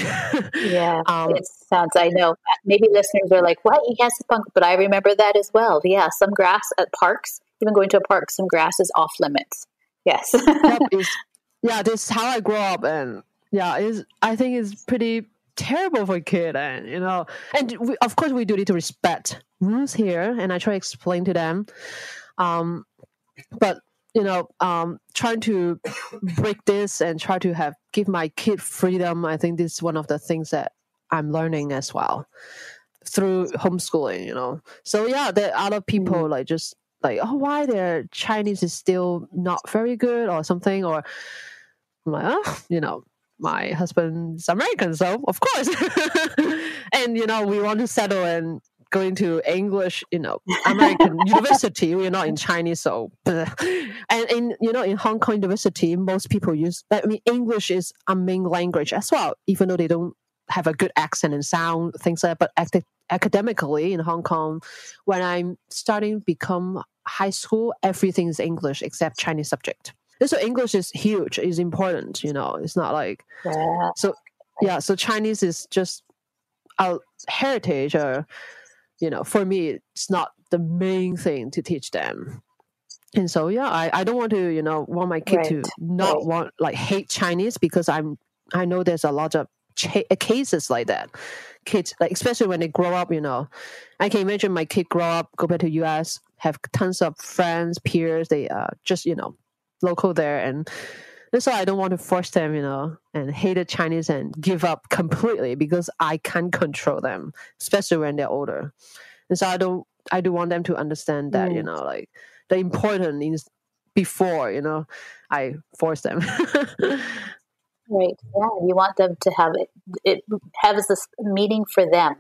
yeah, um, it sounds. I know. Maybe listeners are like, "What? He has a punk," but I remember that as well. Yeah, some grass at parks, even going to a park, some grass is off limits. Yes. yeah, this is how I grew up, and yeah, is I think it's pretty terrible for a kid, and you know, and we, of course we do need to respect rules here, and I try to explain to them. Um, but you know, um, trying to break this and try to have give my kid freedom. I think this is one of the things that I'm learning as well through homeschooling. You know, so yeah, there are other people mm-hmm. like just like oh why their Chinese is still not very good or something or I'm like oh you know my husband's American, so of course. and you know, we want to settle and go into English, you know, American university. We're not in Chinese, so. and in you know, in Hong Kong University, most people use. I mean, English is a main language as well, even though they don't have a good accent and sound things like. that. But academically in Hong Kong, when I'm starting become high school, everything is English except Chinese subject so English is huge, is important. You know, it's not like yeah. so. Yeah, so Chinese is just our heritage, or you know, for me, it's not the main thing to teach them. And so, yeah, I, I don't want to, you know, want my kid right. to not right. want like hate Chinese because I'm I know there's a lot of ch- cases like that. Kids, like especially when they grow up, you know, I can imagine my kid grow up, go back to US, have tons of friends, peers. They uh, just you know local there and and so I don't want to force them, you know, and hate the Chinese and give up completely because I can't control them, especially when they're older. And so I don't, I do want them to understand that, mm. you know, like the important is before, you know, I force them. right. Yeah. You want them to have it, it has this meaning for them,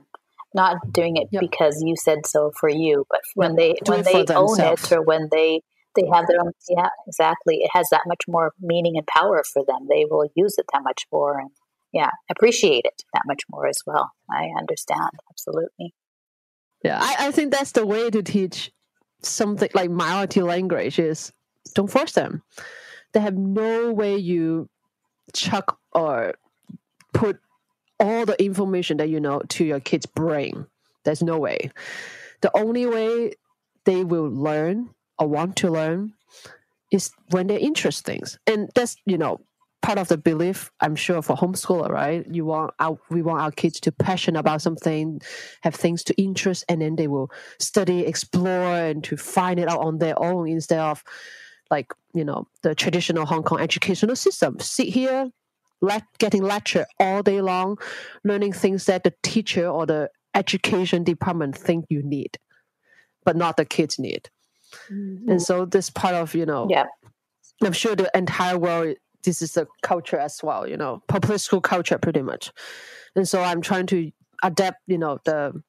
not doing it yep. because you said so for you, but when they, Do when they own it or when they, they have their own yeah exactly. It has that much more meaning and power for them. They will use it that much more and yeah appreciate it that much more as well. I understand absolutely. Yeah. I, I think that's the way to teach something like minority language is don't force them. They have no way you chuck or put all the information that you know to your kid's brain. There's no way. The only way they will learn or want to learn is when they interest things, and that's you know part of the belief i'm sure for homeschooler right? You want our we want our kids to passion about something have things to interest and then they will study explore and to find it out on their own instead of like you know the traditional hong kong educational system. Sit here let, getting lecture all day long learning things that the teacher or the education department think you need but not the kids need mm-hmm. and so this part of you know yeah i'm sure the entire world this is a culture as well, you know, public school culture pretty much. And so I'm trying to adapt, you know, the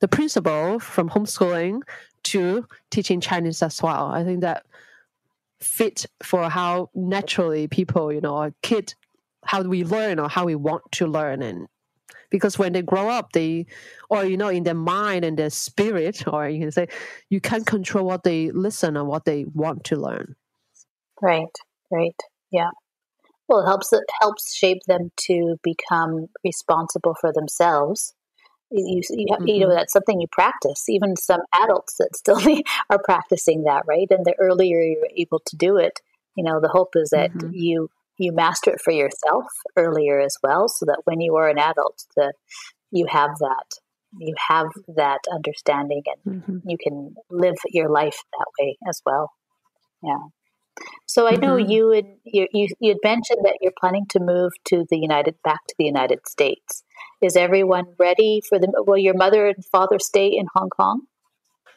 the principle from homeschooling to teaching Chinese as well. I think that fit for how naturally people, you know, a kid, how we learn or how we want to learn and because when they grow up they or you know in their mind and their spirit or you can say you can't control what they listen or what they want to learn right right yeah well, it helps it helps shape them to become responsible for themselves. You, you, mm-hmm. you know that's something you practice. Even some adults that still are practicing that, right? And the earlier you're able to do it, you know, the hope is that mm-hmm. you you master it for yourself earlier as well, so that when you are an adult, that you have that you have that understanding and mm-hmm. you can live your life that way as well. Yeah. So I know mm-hmm. you, and you you had mentioned that you're planning to move to the United back to the United States. Is everyone ready for the? Will your mother and father stay in Hong Kong?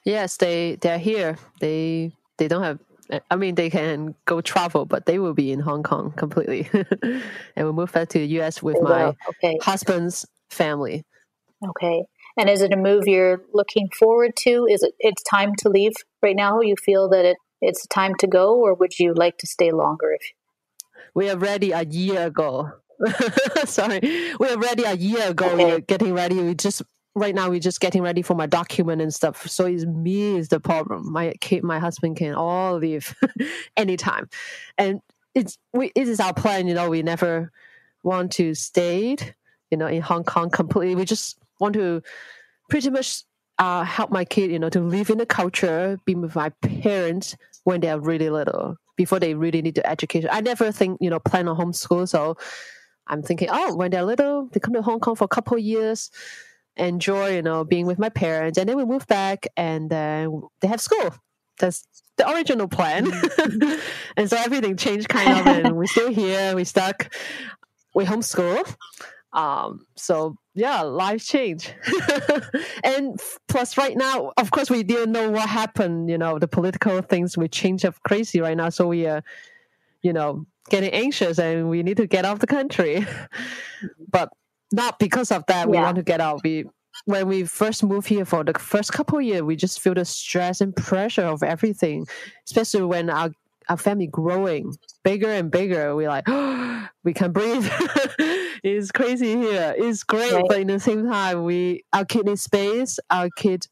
Yes, they they're here. They they don't have. I mean, they can go travel, but they will be in Hong Kong completely, and we'll move back to the U.S. with oh, my okay. husband's family. Okay. And is it a move you're looking forward to? Is it it's time to leave right now? You feel that it it's time to go, or would you like to stay longer? If we are ready a year ago. Sorry, we are ready a year ago. Okay. We're getting ready. We just right now we're just getting ready for my document and stuff. So it's me is the problem. My kid, my husband can all leave anytime, and it's we. It is our plan. You know, we never want to stay. You know, in Hong Kong completely. We just want to pretty much uh, help my kid, you know, to live in the culture, be with my parents when they are really little, before they really need the education. I never think, you know, plan on homeschool. So I'm thinking, oh, when they're little, they come to Hong Kong for a couple years, enjoy, you know, being with my parents, and then we move back and then they have school. That's the original plan. Mm-hmm. and so everything changed kind of, and we're still here, we stuck, we homeschool. Um, so yeah, life change. and plus, right now, of course, we didn't know what happened. You know, the political things we change up crazy right now. So we are, you know, getting anxious and we need to get out of the country. but not because of that. We yeah. want to get out. We when we first moved here for the first couple of years, we just feel the stress and pressure of everything, especially when our our family growing bigger and bigger. We're like, oh, we can breathe. it's crazy here. It's great, right. but in the same time, we our kid needs space. Our kid,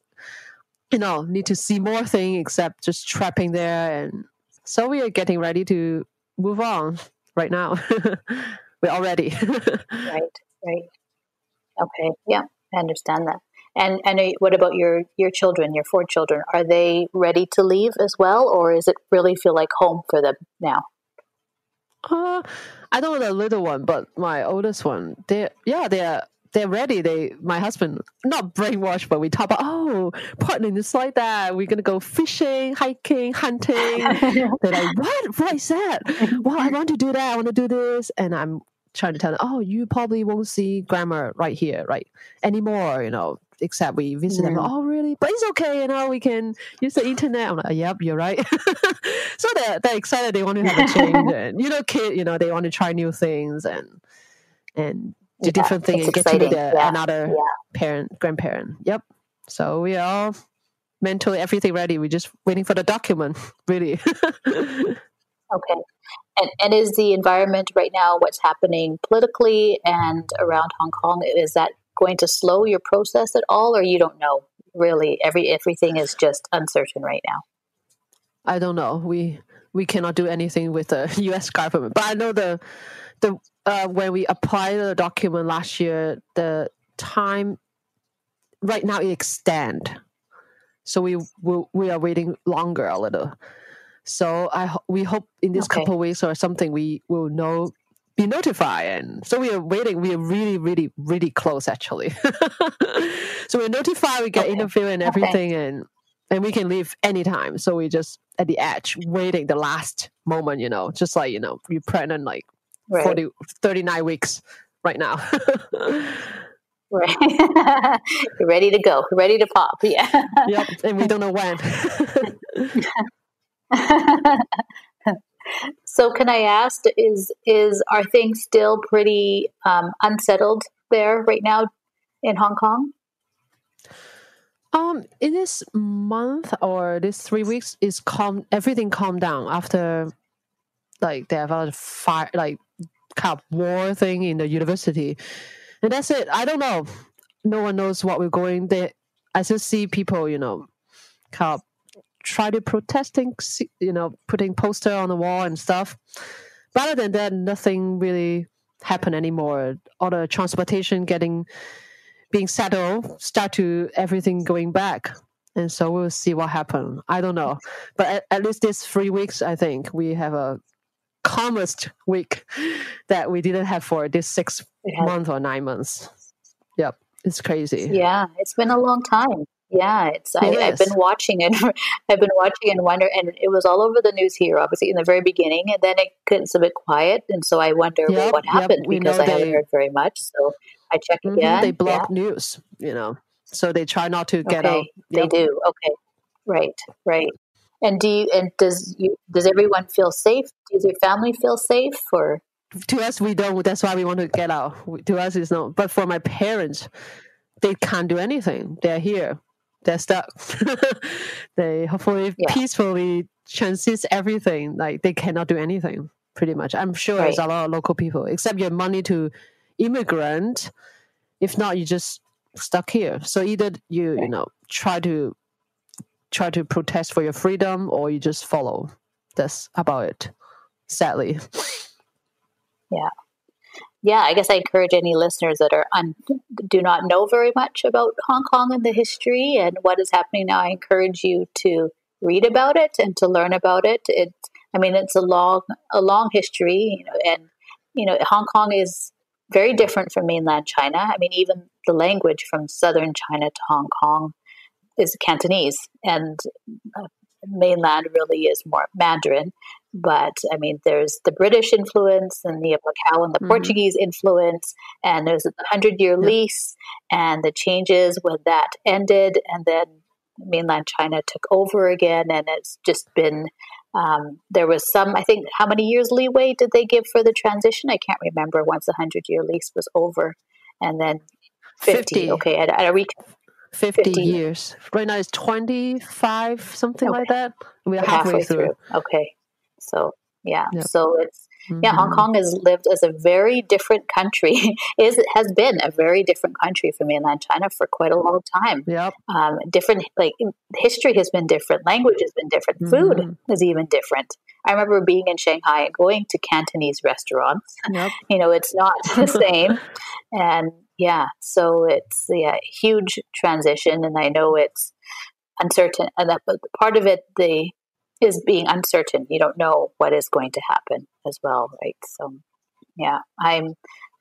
you know, need to see more things except just trapping there. And so we are getting ready to move on right now. We're all ready. right. Right. Okay. Yeah, I understand that. And and what about your your children, your four children? Are they ready to leave as well, or is it really feel like home for them now? Uh, I don't know the little one, but my oldest one, they yeah, they're they're ready. They my husband not brainwashed, but we talk about oh, partnering just like that. We're gonna go fishing, hiking, hunting. they're like, what? What is that? well, I want to do that. I want to do this, and I'm trying to tell them, oh, you probably won't see grandma right here, right anymore. You know, except we visit them. Oh, really? But it's okay. You know, we can use the internet. I'm like, yep, you're right. so they're, they're excited. They want to have a change. and, you know, kid, you know, they want to try new things and, and do yeah, different things and get to meet yeah. another yeah. parent, grandparent. Yep. So we are mentally everything ready. We're just waiting for the document, really. Okay. And, and is the environment right now, what's happening politically and around Hong Kong, is that going to slow your process at all, or you don't know? Really, every everything is just uncertain right now. I don't know. We we cannot do anything with the U.S. government, but I know the the uh, when we applied the document last year, the time right now it extend, so we we, we are waiting longer a little. So I we hope in this okay. couple weeks or something we will know be notified and so we are waiting we are really really really close actually so we're notified we get okay. interview and everything okay. and and we can leave anytime so we just at the edge waiting the last moment you know just like you know you're pregnant like right. 40 39 weeks right now right ready to go ready to pop yeah yep and we don't know when so, can I ask, is is are things still pretty um, unsettled there right now in Hong Kong? Um, in this month or this three weeks, is calm. Everything calmed down after, like they have a fire, like kind of war thing in the university, and that's it. I don't know. No one knows what we're going. There, I just see people, you know, kind of try to protesting, you know, putting poster on the wall and stuff. But other than that, nothing really happened anymore. All the transportation getting being settled, start to everything going back. And so we'll see what happens. I don't know. But at, at least this three weeks, I think we have a calmest week that we didn't have for this six months or nine months. Yep. It's crazy. Yeah, it's been a long time. Yeah, it's I, have been watching it. I've been watching and wonder, and it was all over the news here, obviously in the very beginning, and then it gets a bit quiet, and so I wonder yep, what happened yep, because I they, haven't heard very much. So I check mm-hmm, again. They block yeah. news, you know, so they try not to get okay, out. They do. Okay, right, right. And do you? And does you? Does everyone feel safe? Does your family feel safe? Or to us, we don't. That's why we want to get out. To us, it's not. But for my parents, they can't do anything. They're here they're stuck. they hopefully yeah. peacefully transit everything. Like they cannot do anything pretty much. I'm sure right. there's a lot of local people, except your money to immigrant. If not, you just stuck here. So either you right. you know try to try to protest for your freedom, or you just follow. That's about it. Sadly. Yeah yeah, I guess I encourage any listeners that are un, do not know very much about Hong Kong and the history and what is happening now. I encourage you to read about it and to learn about it. It, I mean, it's a long, a long history, you know, and you know, Hong Kong is very different from mainland China. I mean, even the language from southern China to Hong Kong is Cantonese, and uh, mainland really is more Mandarin. But I mean, there's the British influence and the Apacao and the mm-hmm. Portuguese influence, and there's a hundred year yeah. lease, and the changes when that ended, and then mainland China took over again, and it's just been. Um, there was some, I think, how many years leeway did they give for the transition? I can't remember once the hundred year lease was over, and then 50. 50. Okay, at, at a recap. 50, 50, years. Right now it's 25, something okay. like that. We're halfway, halfway through. through. Okay. So, yeah. Yep. So it's, mm-hmm. yeah, Hong mm-hmm. Kong has lived as a very different country. is it has been a very different country from mainland China for quite a long time. Yep. Um, different, like, history has been different, language has been different, mm-hmm. food is even different. I remember being in Shanghai and going to Cantonese restaurants. Yep. You know, it's not the same. and yeah, so it's yeah, huge transition, and I know it's uncertain, and that but part of it the is being uncertain. You don't know what is going to happen as well, right? So yeah, I'm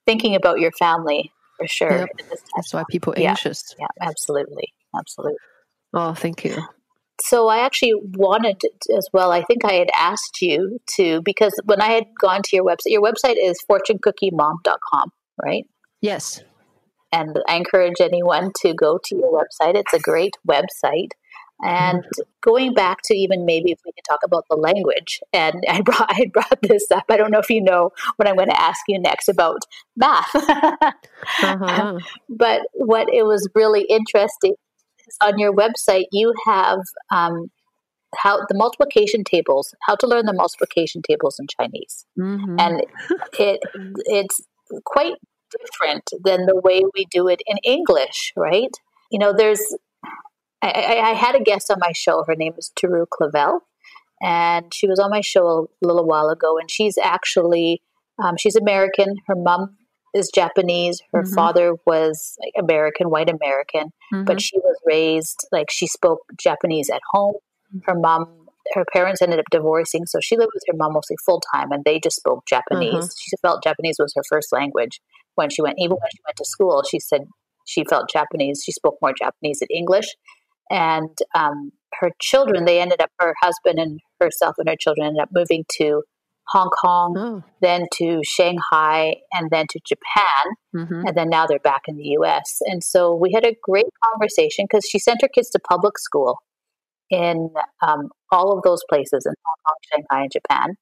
thinking about your family for sure. Yep. That's why people are yeah, anxious. Yeah, absolutely, absolutely. Oh, thank you. So I actually wanted as well. I think I had asked you to because when I had gone to your website, your website is fortunecookiemom.com, right? Yes. And I encourage anyone to go to your website. It's a great website. And going back to even maybe if we can talk about the language, and I brought I brought this up. I don't know if you know what I'm going to ask you next about math. uh-huh. But what it was really interesting is on your website you have um, how the multiplication tables, how to learn the multiplication tables in Chinese, mm-hmm. and it it's quite different than the way we do it in English, right? You know, there's, I, I had a guest on my show. Her name is Teru Clavel, and she was on my show a little while ago. And she's actually, um, she's American. Her mom is Japanese. Her mm-hmm. father was like, American, white American, mm-hmm. but she was raised like she spoke Japanese at home. Her mom her parents ended up divorcing, so she lived with her mom mostly full time, and they just spoke Japanese. Uh-huh. She felt Japanese was her first language when she went. Even when she went to school, she said she felt Japanese. She spoke more Japanese than English, and um, her children. They ended up her husband and herself and her children ended up moving to Hong Kong, Oh. then to Shanghai, and then to Japan hmm and then now they're back in the US. And so we had a great conversation because she sent her kids to public school in um, all of those places in Hong Kong, Shanghai, and Japan.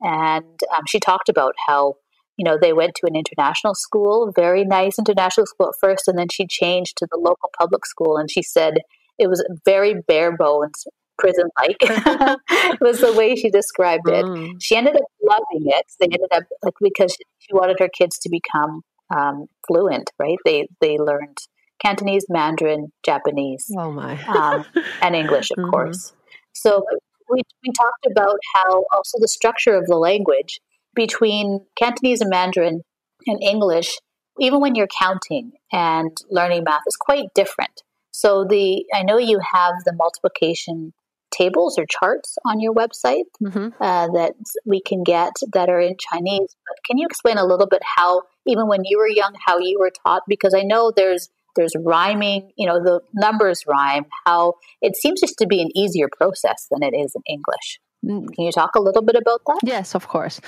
And um, she talked about how, you know, they went to an international school, very nice international school at first, and then she changed to the local public school. And she said it was very bare bones, prison like. was the way she described it Mm. she ended up loving it. They ended up like because she wanted her kids to become um, fluent, right? They they learned Cantonese, Mandarin, Japanese, Oh my. um, and English, of Mhm. course. So we we talked about how also the structure of the language between Cantonese and Mandarin and English, even when you're counting and learning math, is quite different. So the I know you have the multiplication tables or charts on your website hmm uh, that we can get that are in Chinese. But can you explain a little bit how, even when you were young, how you were taught? Because I know there's there's rhyming, you know, the numbers rhyme. How it seems just to be an easier process than it is in English. Mm, Can you talk a little bit about that? Yes, of course.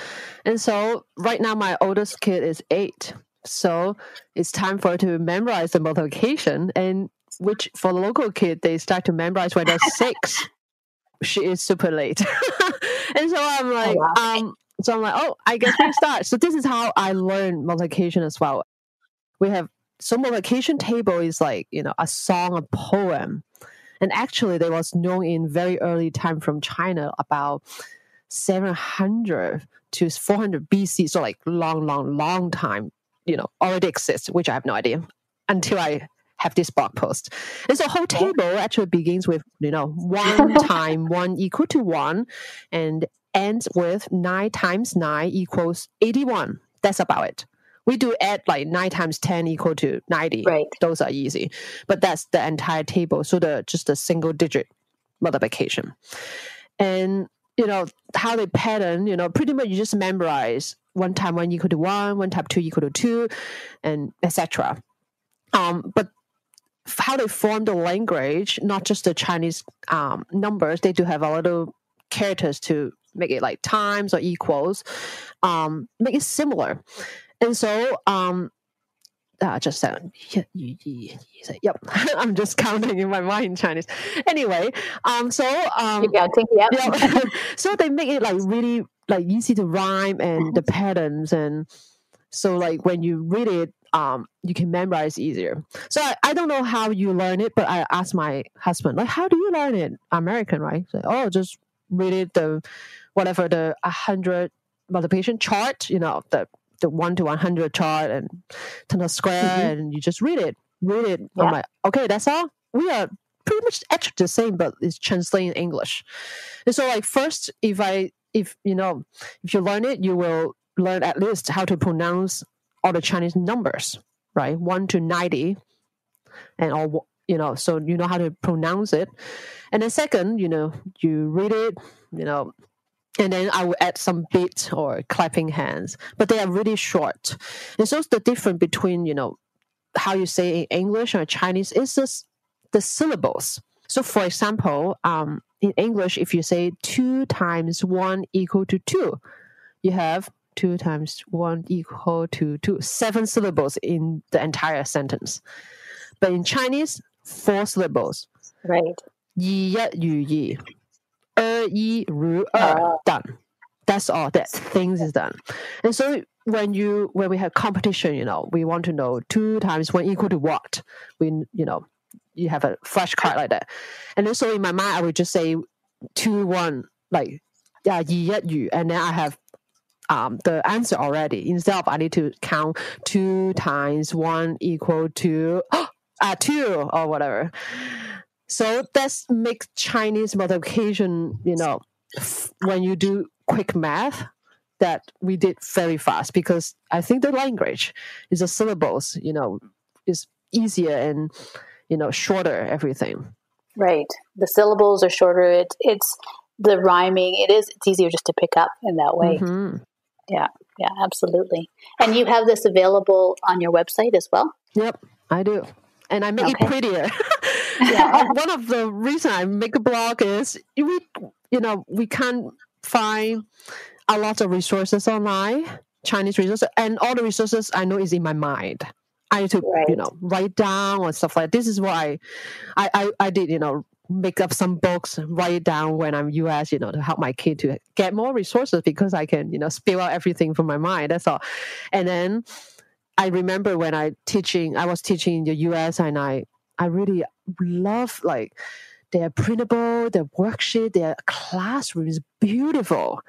And so right now my oldest kid is eight. So it's time for her to memorize the multiplication and which for the local kid they start to memorize when they're six. She is super late. and so I'm like, wow. um so I'm like, oh, I guess we start. so this is how I learned multiplication as well. We have so multiplication table is like, you know, a song, a poem. And actually, there was known in very early time from China about 700 to 400 BC. So like long, long, long time, you know, already exists, which I have no idea until I have this blog post. And so whole table actually begins with, you know, one time one equal to one and ends with nine times nine equals 81. That's about it. We do add like nine times 10 equal to 90 Right. those are easy but that's the entire table so the just a single digit multiplication and you know how they pattern you know pretty much you just memorize one time one equal to one one time two equal to two and etc um but how they form the language not just the chinese um numbers they do have a little characters to make it like times or equals um make it similar and so um uh, just sound. Yep, I'm just counting in my mind in Chinese. Anyway, um, so um, yep. so they make it like really like easy to rhyme and the patterns and so like when you read it, um, you can memorize easier. So I, I don't know how you learn it, but I asked my husband like, how do you learn it? American, right? Oh, just read it the whatever the hundred multiplication chart, you know, the the one to one hundred chart and turn a square, Mhm. and you just read it, read it. Yeah. I'm like, okay, that's all. We are pretty much actually the same, but it's translating English. And so, like, first, if I, if you know, if you learn it, you will learn at least how to pronounce all the Chinese numbers, right? One to ninety, and all you know, so you know how to pronounce it. And then second, you know, you read it, you know, and then I will add some beat or clapping hands, but they are really short. And so the difference between you know how you say in English or Chinese is just the syllables. So, for example, um, in English, if you say two times one equal to two, you have two times one equal to two, seven syllables in the entire sentence. But in Chinese, four syllables. Right. 一一如二，二一如二 Oh. done. That's all. That things is done. And so when you when we have competition, you know, we want to know two times one equal to what? We you know, you have a flashcard like that. And then so in my mind, I would just say two one like yeah, 二一如, and then I have um the answer already. Instead of I need to count two times one equal to uh, two or whatever. So that's makes Chinese multiplication, you know, f- when you do quick math, that we did very fast because I think the language is the syllables, you know, is easier and you know shorter everything. Right. The syllables are shorter. It, it's the rhyming, it is it's easier just to pick up in that way. Mm-hmm. Yeah, yeah, absolutely. And you have this available on your website as well. Yep, I do, and I make okay. it prettier. yeah, one of the reasons I make a blog is we, you know, we can't find a lot of resources online, Chinese resources, and all the resources I know is in my mind. I need to, right. you know, write down or stuff like. That. This is what I, I, I, I did, you know, make up some books, write it down when I'm US, you know, to help my kid to get more resources because I can, you know, spill out everything from my mind. That's all. And then I remember when I teaching, I was teaching in the US and I, I really love like their printable, their worksheet, their classroom is beautiful,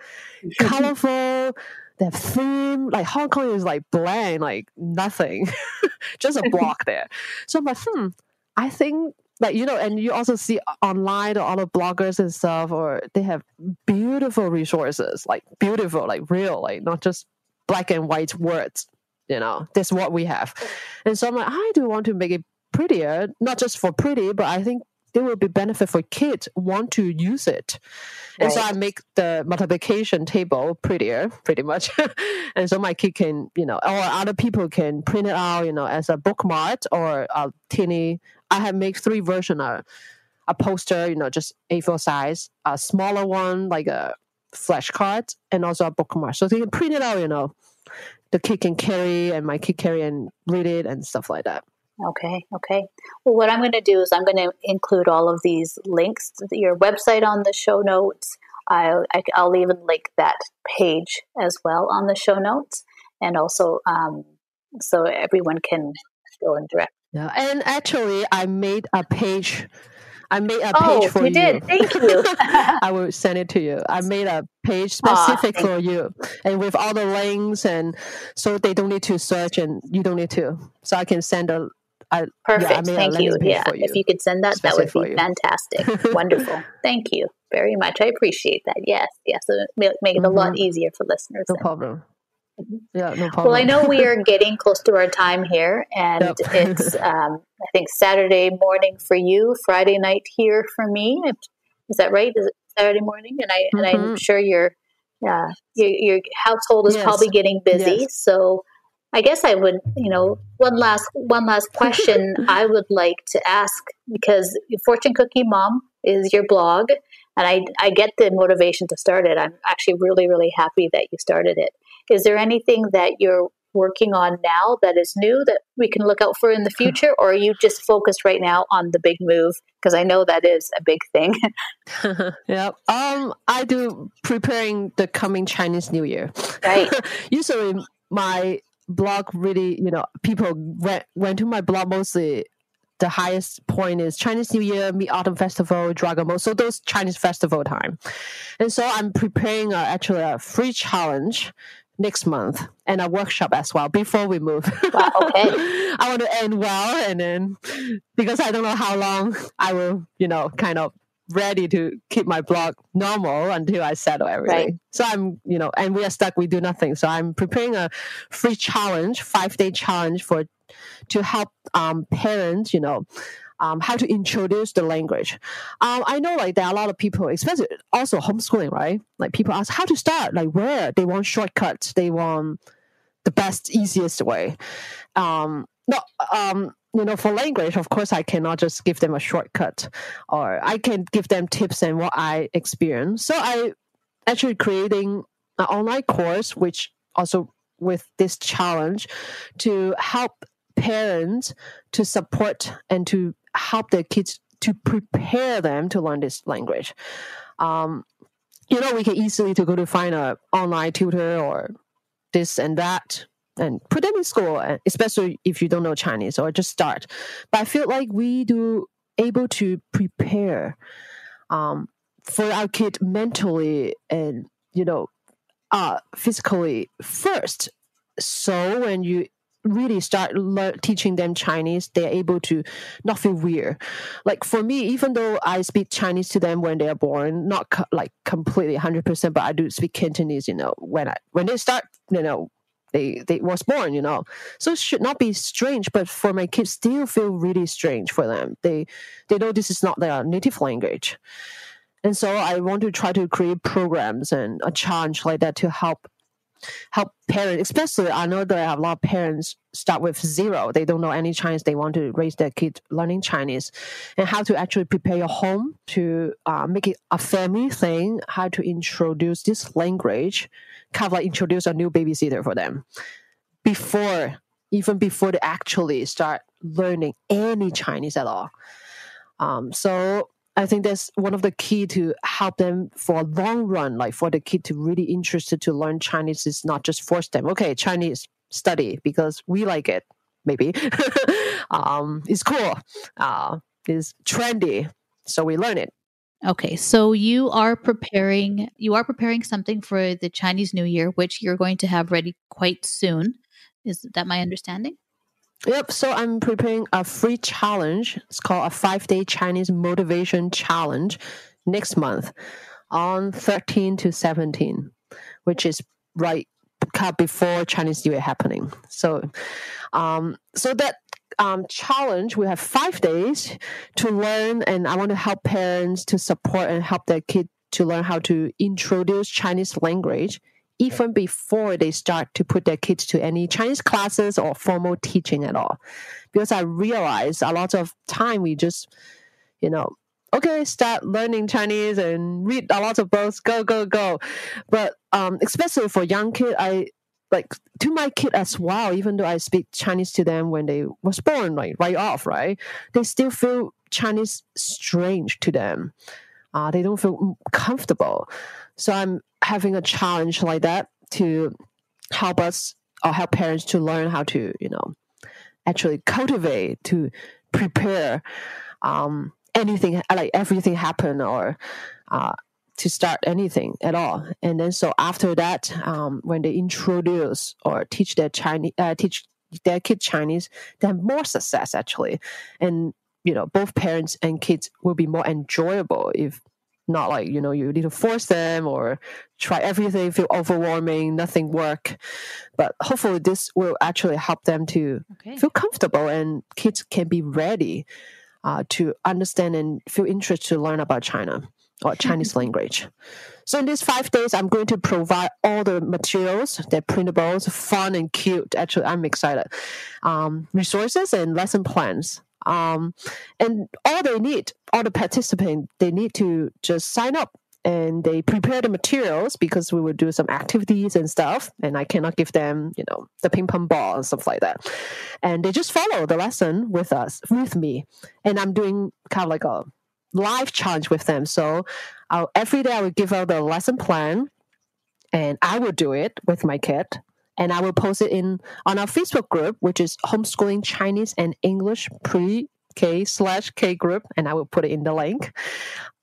colorful. Their theme, like Hong Kong is like bland, like nothing, just a block there. So I'm like, hmm, I think like you know and you also see online all the bloggers and stuff or they have beautiful resources like beautiful like real like not just black and white words you know that's what we have. And so i'm like i do want to make it prettier not just for pretty but i think there will be benefit for kids want to use it. And right. so i make the multiplication table prettier pretty much. And so my kid can you know or other people can print it out you know as a bookmark or a teeny i have made three version of a poster you know just a4 size a smaller one like a flashcard and also a bookmark. So they can print it out you know. The kid can carry and my kid carry and read it and stuff like that Okay, okay. Well, what I'm going to do is I'm going to include all of these links to your website on the show notes. I'll, I'll even link that page as well on the show notes, and also um, so everyone can go and direct. Yeah, and actually, I made a page. I made a oh, page for you. you. did. Thank you. I will send it to you. I made a page specific for you. you, and with all the links, and so they don't need to search, and you don't need to. So I can send a I, Perfect. Yeah, Thank you. Yeah. You. If you could send that, that would be fantastic. Wonderful. Thank you very much. I appreciate that. Yes. Yes. So make it mm-hmm. a lot mm-hmm. easier for listeners. No then. problem. Mm-hmm. Yeah, no problem. Well, I know we are getting close to our time here, and yep. it's um, I think Saturday morning for you, Friday night here for me. Is that right? Is it Saturday morning? And I mm-hmm. and I'm mm-hmm. sure your yeah your, your household is yes. probably getting busy. Yes. So I guess I would, you know, one last one last question I would like to ask because Fortune Cookie Mom is your blog, and I I get the motivation to start it. I'm actually really really happy that you started it. Is there anything that you're working on now that is new that we can look out for in the future, or are you just focused right now on the big move? Because I know that is a big thing. yeah, um, I do preparing the coming Chinese New Year. Right. Usually, my blog really, you know, people went went to my blog mostly. The highest point is Chinese New Year, Mid Autumn Festival, Dragon Boat. So those Chinese festival time, and so I'm preparing a, actually a free challenge next month and a workshop as well before we move. Wow, okay. I want to end well and then because I don't know how long I will, you know, kind of ready to keep my blog normal until I settle everything. Right. So I'm, you know, and we are stuck. We do nothing. So I'm preparing a free challenge, five day challenge for to help um, parents, you know, um, how to introduce the language. Um, I know like there are a lot of people, especially also homeschooling, right? Like people ask how to start, like where they want shortcuts, they want the best, easiest way. Um, no, um, you know, for language, of course, I cannot just give them a shortcut, or I can give them tips and what I experience. So I actually creating an online course, which also with this challenge to help parents to support and to help their kids to prepare them to learn this language. Um, you know, we can easily to go to find a online tutor or this and that and put them in school, especially if you don't know Chinese or just start. But I feel like we do able to prepare um, for our kid mentally and you know uh, physically first. So when you really start learn, teaching them Chinese, they're able to not feel weird. Like for me, even though I speak Chinese to them when they are born, not co- like completely hundred percent, but I do speak Cantonese. You know, when I when they start, you know, they they was born you know so it should not be strange but for my kids still feel really strange for them they they know this is not their native language And so I want to try to create programs and a challenge like that to help help parents, especially I know that I have a lot of parents start with zero. They don't know any Chinese. They want to raise their kid learning Chinese and how to actually prepare your home to uh, make it a family thing, how to introduce this language, kind of like introduce a new babysitter for them before, even before they actually start learning any Chinese at all. Um, so I think that's one of the key to help them for long run, like for the kid to really interested to learn Chinese is not just force them, okay, Chinese study because we like it, maybe. um, it's cool. Uh, it's trendy. So we learn it. Okay, so you are preparing you are preparing something for the Chinese New Year, which you're going to have ready quite soon. Is that my understanding? Yep. So I'm preparing a free challenge. It's called a five day Chinese motivation challenge next month on 13 to 17, which is right before Chinese New Year happening. So, um, so that um, challenge, we have five days to learn, and I want to help parents to support and help their kid to learn how to introduce Chinese language even before they start to put their kids to any Chinese classes or formal teaching at all. Because I realize a lot of time we just, you know, okay, start learning Chinese and read a lot of books, go, go, go. But um, especially for young kids, I like to my kid as well, even though I speak Chinese to them when they was born, like right off, right? They still feel Chinese strange to them. Uh, they don't feel comfortable. So I'm having a challenge like that to help us or help parents to learn how to, you know, actually cultivate, to prepare um, anything, like everything happen or uh, to start anything at all. And then so after that, um, when they introduce or teach their Chinese, uh, teach their kid Chinese, they have more success actually. And, you know, both parents and kids will be more enjoyable if not like you know you need to force them or try everything feel overwhelming nothing work but hopefully this will actually help them to okay. feel comfortable and kids can be ready uh, to understand and feel interested to learn about china or chinese language. So in these five days i'm going to provide all the materials they're printables fun and cute. Actually i'm excited. Um, resources and lesson plans. Um, and all they need, all the participants, they need to just sign up and they prepare the materials because we will do some activities and stuff. And i cannot give them you know the ping pong ball and stuff like that. And they just follow the lesson with us with me. And i'm doing kind of like a live challenge with them so I'll, every day i will give out the lesson plan and i will do it with my kid and I will post it in on our Facebook group, which is homeschooling Chinese and English pre K slash K group, and I will put it in the link.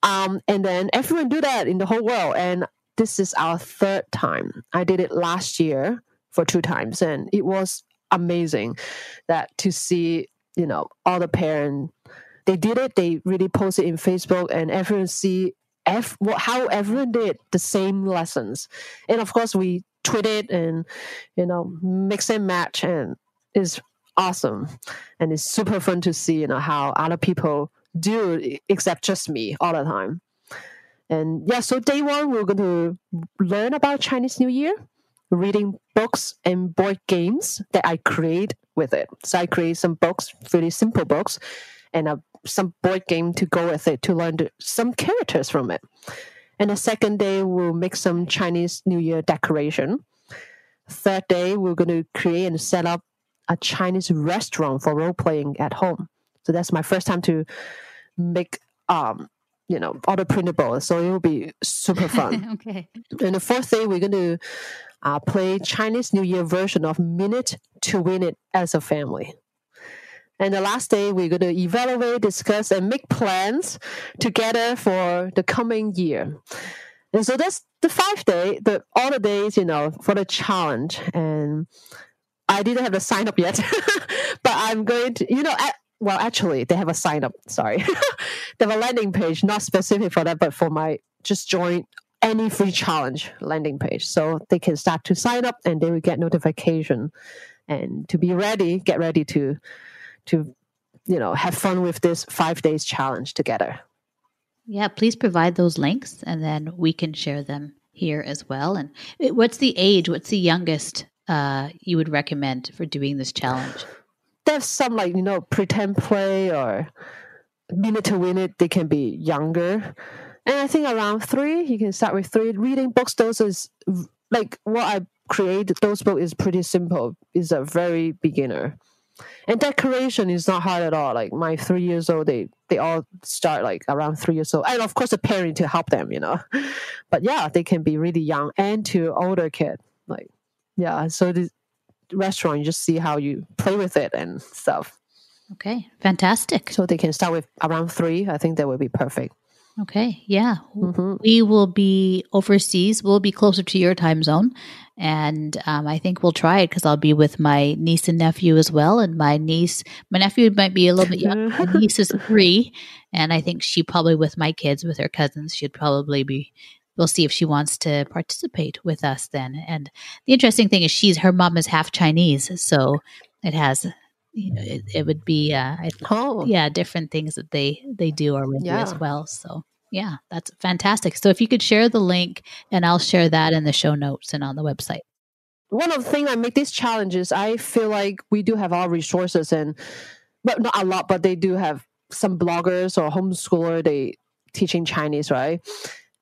Um, and then everyone do that in the whole world. And this is our third time. I did it last year for two times, and it was amazing that to see, you know, all the parents they did it. They really posted in Facebook, and everyone see F, how everyone did the same lessons. And of course, we tweet it and you know mix and match and is awesome and it's super fun to see you know how other people do except just me all the time and yeah so day one we're going to learn about chinese new year reading books and board games that i create with it so i create some books really simple books and a, some board game to go with it to learn the, some characters from it and the second day, we'll make some Chinese New Year decoration. Third day, we're going to create and set up a Chinese restaurant for role playing at home. So that's my first time to make, um, you know, all the printables. So it will be super fun. okay. And the fourth day, we're going to uh, play Chinese New Year version of Minute to Win It as a family. And the last day, we're going to evaluate, discuss, and make plans together for the coming year. And so that's the five day, the all the days, you know, for the challenge. And I didn't have a sign up yet, but I'm going to, you know, at, well, actually, they have a sign up. Sorry, they have a landing page, not specific for that, but for my just join any free challenge landing page, so they can start to sign up and they will get notification and to be ready, get ready to to you know have fun with this five days challenge together Yeah, please provide those links and then we can share them here as well. And what's the age? What's the youngest uh, you would recommend for doing this challenge? There's some like, you know, pretend play or minute to win it, they can be younger. And I think around three, you can start with three. Reading books, those is like what I create. Those book is pretty simple. Is a very beginner. And decoration is not hard at all. Like my three years old, they they all start like around three years old, and of course a parent to help them, you know. But yeah, they can be really young and to older kid. Like yeah, so the restaurant you just see how you play with it and stuff. Okay, fantastic. So they can start with around three. I think that would be perfect. Okay, yeah. Mm-hmm. We will be overseas. We'll be closer to your time zone. And um, I think we'll try it because I'll be with my niece and nephew as well. And my niece, my nephew might be a little bit young. my niece is three. And I think she probably, with my kids, with her cousins, she'd probably be we'll see if she wants to participate with us then. And the interesting thing is she's her mom is half Chinese, so it has you know, it, it would be uh, oh. yeah, different things that they they do already yeah. as well. So yeah, that's fantastic. So if you could share the link, and I'll share that in the show notes and on the website. One of the things I make these challenges, I feel like we do have our resources, and but not a lot, but they do have some bloggers or homeschooler they teaching Chinese, right?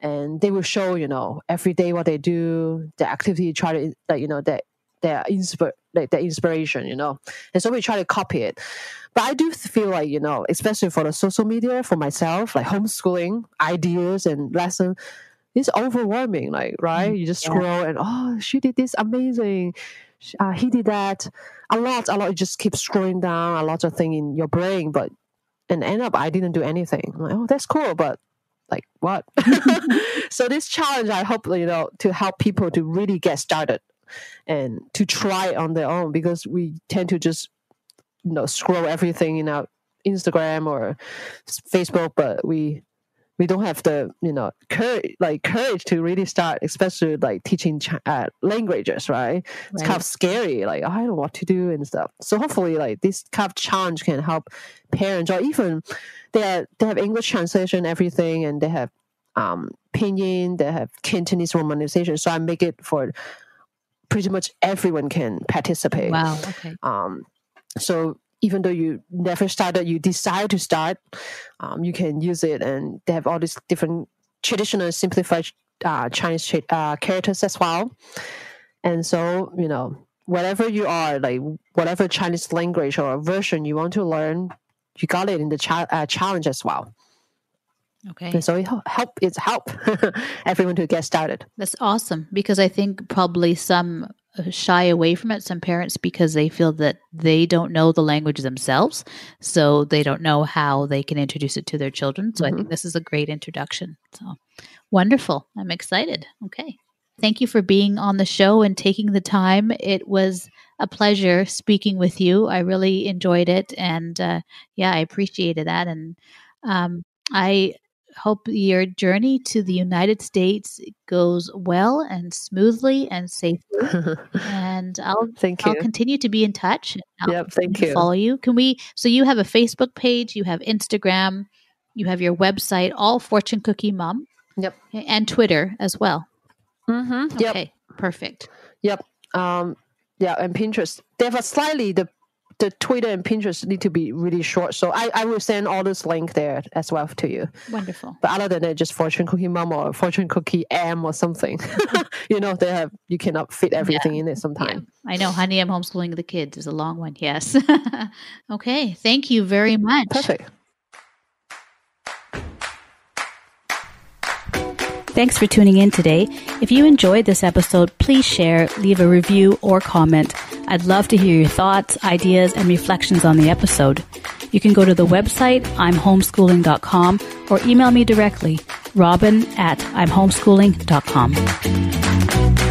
And they will show, you know, every day what they do, the activity, try to, like, you know, that their insp- like their inspiration, you know. And so we try to copy it. But I do feel like, you know, especially for the social media, for myself, like homeschooling ideas and lesson, it's overwhelming. Like, right? You just yeah. scroll and oh, she did this amazing. Uh, he did that. A lot, a lot. You just keep scrolling down. A lot of thing in your brain, but and end up I didn't do anything. I'm like, oh, that's cool, but like what? so this challenge, I hope you know to help people to really get started and to try on their own because we tend to just you know scroll everything in our Instagram or Facebook, but we we don't have the you know courage like courage to really start, especially like teaching uh, languages, right? right? It's kind of scary, like I don't know what to do and stuff. So hopefully, like this kind of challenge can help parents or even they are, they have English translation everything, and they have um pinyin, they have Cantonese romanization. So I make it for pretty much everyone can participate. Wow. Okay. Um, so even though you never started, you decide to start, um, you can use it, and they have all these different traditional simplified uh, Chinese uh, characters as well. And so, you know, whatever you are, like whatever Chinese language or version you want to learn, you got it in the cha- uh, challenge as well. Okay. And so it help it's help everyone to get started. That's awesome because I think probably some uh, shy away from it some parents because they feel that they don't know the language themselves so they don't know how they can introduce it to their children. So mm-hmm. i think this is a great introduction. So wonderful. I'm excited. Okay. Thank you for being on the show and taking the time. It was a pleasure speaking with you. I really enjoyed it and uh, yeah i appreciated that. And um, I hope your journey to the United States goes well and smoothly and safely. and I'll thank you. I'll continue to be in touch. I'll yep, thank you. Follow you. Can we? So you have a Facebook page, you have Instagram, you have your website, all Fortune Cookie Mom. Yep. And Twitter as well. Mm-hmm. Yep. Okay. Perfect. Yep. Um. Yeah, and Pinterest. They have a slightly the the Twitter and Pinterest need to be really short. So I, I will send all this link there as well to you. Wonderful. But other than that, just Fortune Cookie Mom or Fortune Cookie M or something. you know, they have you cannot fit everything yeah. in it sometimes. Yeah. I know, honey, I'm homeschooling the kids is a long one. Yes. okay. Thank you very much. Perfect. Thanks for tuning in today. If you enjoyed this episode, please share, leave a review, or comment. I'd love to hear your thoughts, ideas, and reflections on the episode. You can go to the website, imhomeschooling.com, or email me directly, robin at imhomeschooling.com.